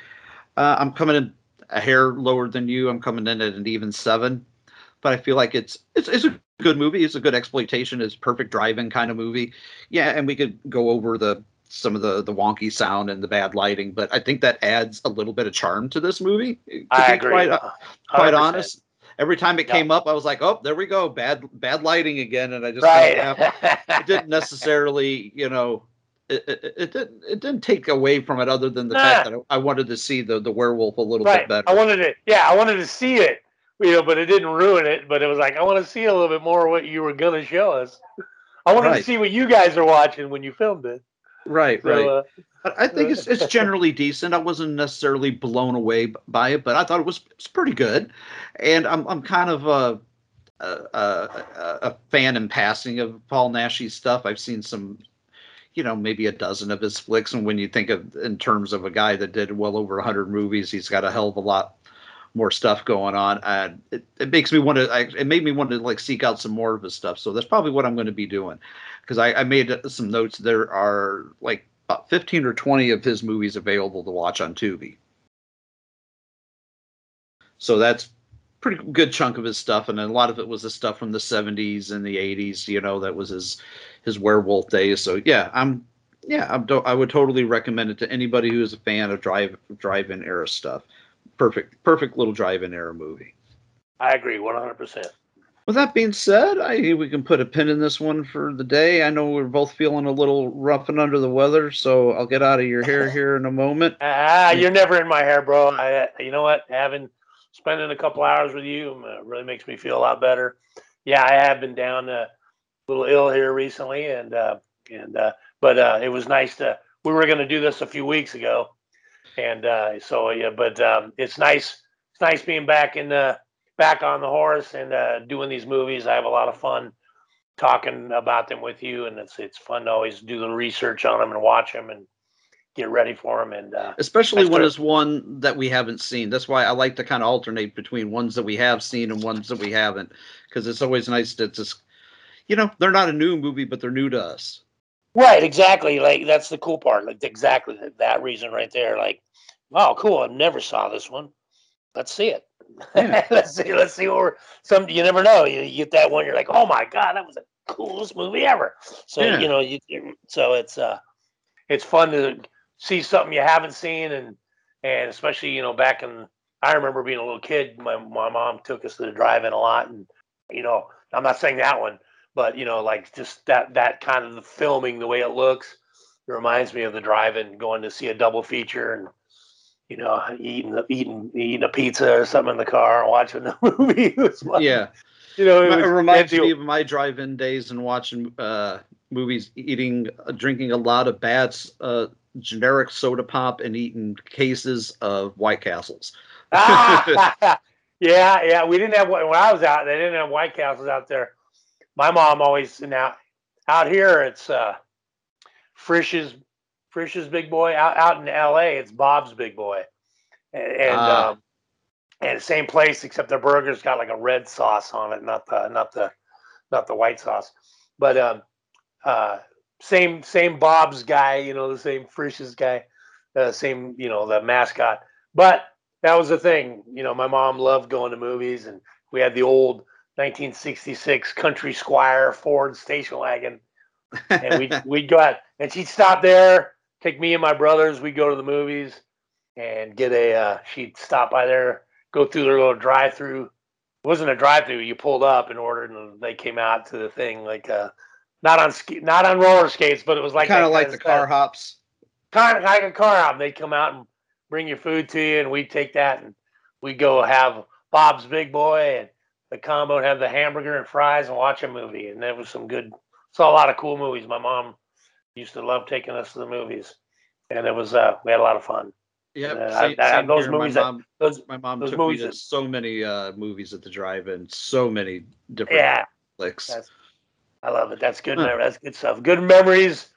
Uh, I'm coming in a hair lower than you. I'm coming in at an even seven, but I feel like it's it's it's a good movie. It's a good exploitation. It's perfect drive-in kind of movie. Yeah, and we could go over the some of the the wonky sound and the bad lighting, but I think that adds a little bit of charm to this movie. To I be agree. Quite, uh, quite honest. Every time it Yeah. came up, I was like, "Oh, there we go, bad bad lighting again," and I just Right. laughed. it didn't necessarily, you know, it, it, it didn't it didn't take away from it other than the fact that I wanted to see the the werewolf a little right. bit better. I wanted to, yeah, I wanted to see it, you know, but it didn't ruin it. But it was like I want to see a little bit more of what you were gonna show us. I wanted to see what you guys are watching when you filmed it. Right, So, right. uh, I think it's it's generally decent. I wasn't necessarily blown away by it, but I thought it was it's pretty good. And I'm I'm kind of a a, a, a fan in passing of Paul Naschy's stuff. I've seen some, you know, maybe a dozen of his flicks. And when you think of in terms of a guy that did well over 100 movies, he's got a hell of a lot more stuff going on. It, it makes me want to. I, it made me want to like seek out some more of his stuff. So that's probably what I'm going to be doing because I, I made some notes. There are like about 15 or 20 of his movies available to watch on Tubi. So that's pretty good chunk of his stuff, and a lot of it was the stuff from the 70s and the 80s. You know, that was his his werewolf days. So yeah, I'm yeah, I'm I would totally recommend it to anybody who is a fan of drive drive-in era stuff. Perfect, perfect little drive-in era movie. I agree, 100. percent With that being said, I we can put a pin in this one for the day. I know we're both feeling a little rough and under the weather, so I'll get out of your hair here in a moment. Ah, you're never in my hair, bro. I, you know what? Having spending a couple hours with you uh, really makes me feel a lot better. Yeah, I have been down uh, a little ill here recently, and uh, and uh, but uh, it was nice to. We were going to do this a few weeks ago, and uh, so yeah. But um, it's nice. It's nice being back in the back on the horse and uh, doing these movies. I have a lot of fun talking about them with you, and it's it's fun to always do the research on them and watch them and get ready for them. And uh, Especially when it's one that we haven't seen. That's why I like to kind of alternate between ones that we have seen and ones that we haven't, because it's always nice to just, you know, they're not a new movie, but they're new to us. Right, exactly. Like that's the cool part. Like exactly that, reason right there. Like, wow, cool. I never saw this one. Let's see it. Yeah. let's see. Let's see what we're. Some you never know. You, you get that one. You're like, oh my god, that was the coolest movie ever. So Yeah. you know, you, you- so it's uh, it's fun to see something you haven't seen, and and especially you know back in. I remember being a little kid. My my mom took us to the drive-in a lot, and you know, I'm not saying that one, but you know, like just that that kind of the filming, the way it looks, it reminds me of the drive-in going to see a double feature and you know eating eating eating a pizza or something in the car and watching the movie. Fun. Yeah. you know, It, it, reminds me of my drive-in days and watching uh, movies, eating, uh, drinking a lot of bats, uh, generic soda pop, and eating cases of White Castles. Ah, yeah, yeah. We didn't have when I was out. They didn't have White Castles out there. My mom always now out here. It's uh, Frisch's Frisch's Big Boy. Out out in L.A. It's Bob's Big Boy, and and, Ah. um, and same place except their burger's got like a red sauce on it, not the not the not the white sauce. But um, uh, same same Bob's guy, you know, the same Frisch's guy, uh, same you know the mascot. But that was the thing, you know. My mom loved going to movies, and we had the old 1966 Country Squire Ford station wagon, and we would we'd go out, and she'd stop there, take me and my brothers. We'd go to the movies, and get a. Uh, she'd stop by there, go through their little drive-through. It wasn't a drive-through. You pulled up and ordered, and they came out to the thing like. Uh, not on ski, not on roller skates, but it was like kind of like the car hops. Kind of like a car hop. They'd come out and bring your food to you, and we'd take that and we'd go have Bob's Big Boy and the combo and have the hamburger and fries and watch a movie. And there was some good, saw a lot of cool movies. My mom used to love taking us to the movies, and it was uh, we had a lot of fun. Yeah, uh, same, I, I, same those here. movies. My that- those my mom those took movies me to that- so many uh, movies at the drive-in, so many different yeah, flicks. I love it. That's good. Huh. That's good stuff. Good memories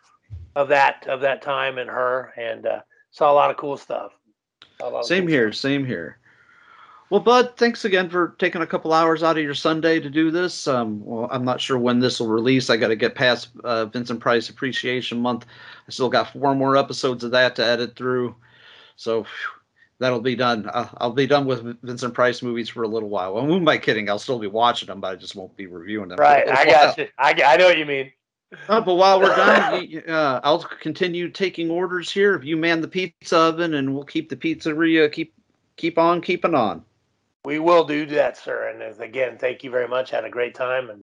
of that of that time and her, and uh, saw a lot of cool stuff. Saw a lot of Same here, same here. Well, Bud, thanks again for taking a couple hours out of your Sunday to do this. Um, well, I'm not sure when this will release. I got to get past uh, Vincent Price Appreciation Month. I still got four more episodes of that to edit through, so phew, that'll be done. Uh, I'll be done with Vincent Price movies for a little while. Well, who am I kidding? I'll still be watching them, but I just won't be reviewing them. Right, I got you. I, I know what you mean. Uh, but while we're done, uh, I'll continue taking orders here. If you man the pizza oven, and we'll keep the pizzeria keep keep on keeping on. We will do that, sir. And again, thank you very much. Had a great time. And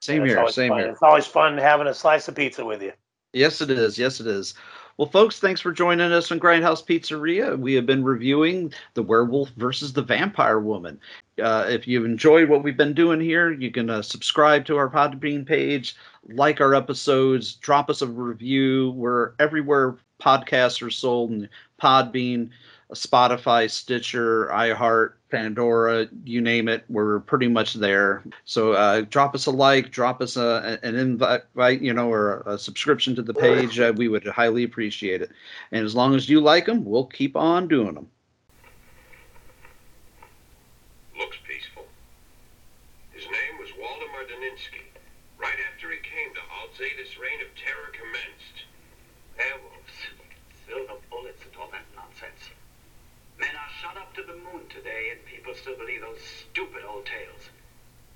Same here, same fun. here. It's always fun having a slice of pizza with you. Yes, it is. Yes, it is. Well, folks, thanks for joining us on Grindhouse Pizzeria. We have been reviewing The Werewolf versus the Vampire Woman. Uh, if you've enjoyed what we've been doing here, you can uh, subscribe to our Podbean page, like our episodes, drop us a review. We're everywhere podcasts are sold, and Podbean, Spotify, Stitcher, iHeart, Pandora, you name it, we're pretty much there. So uh, drop us a like, drop us a, an invite, you know, or a subscription to the page. Uh, we would highly appreciate it. And as long as you like them, we'll keep on doing them. still believe those stupid old tales.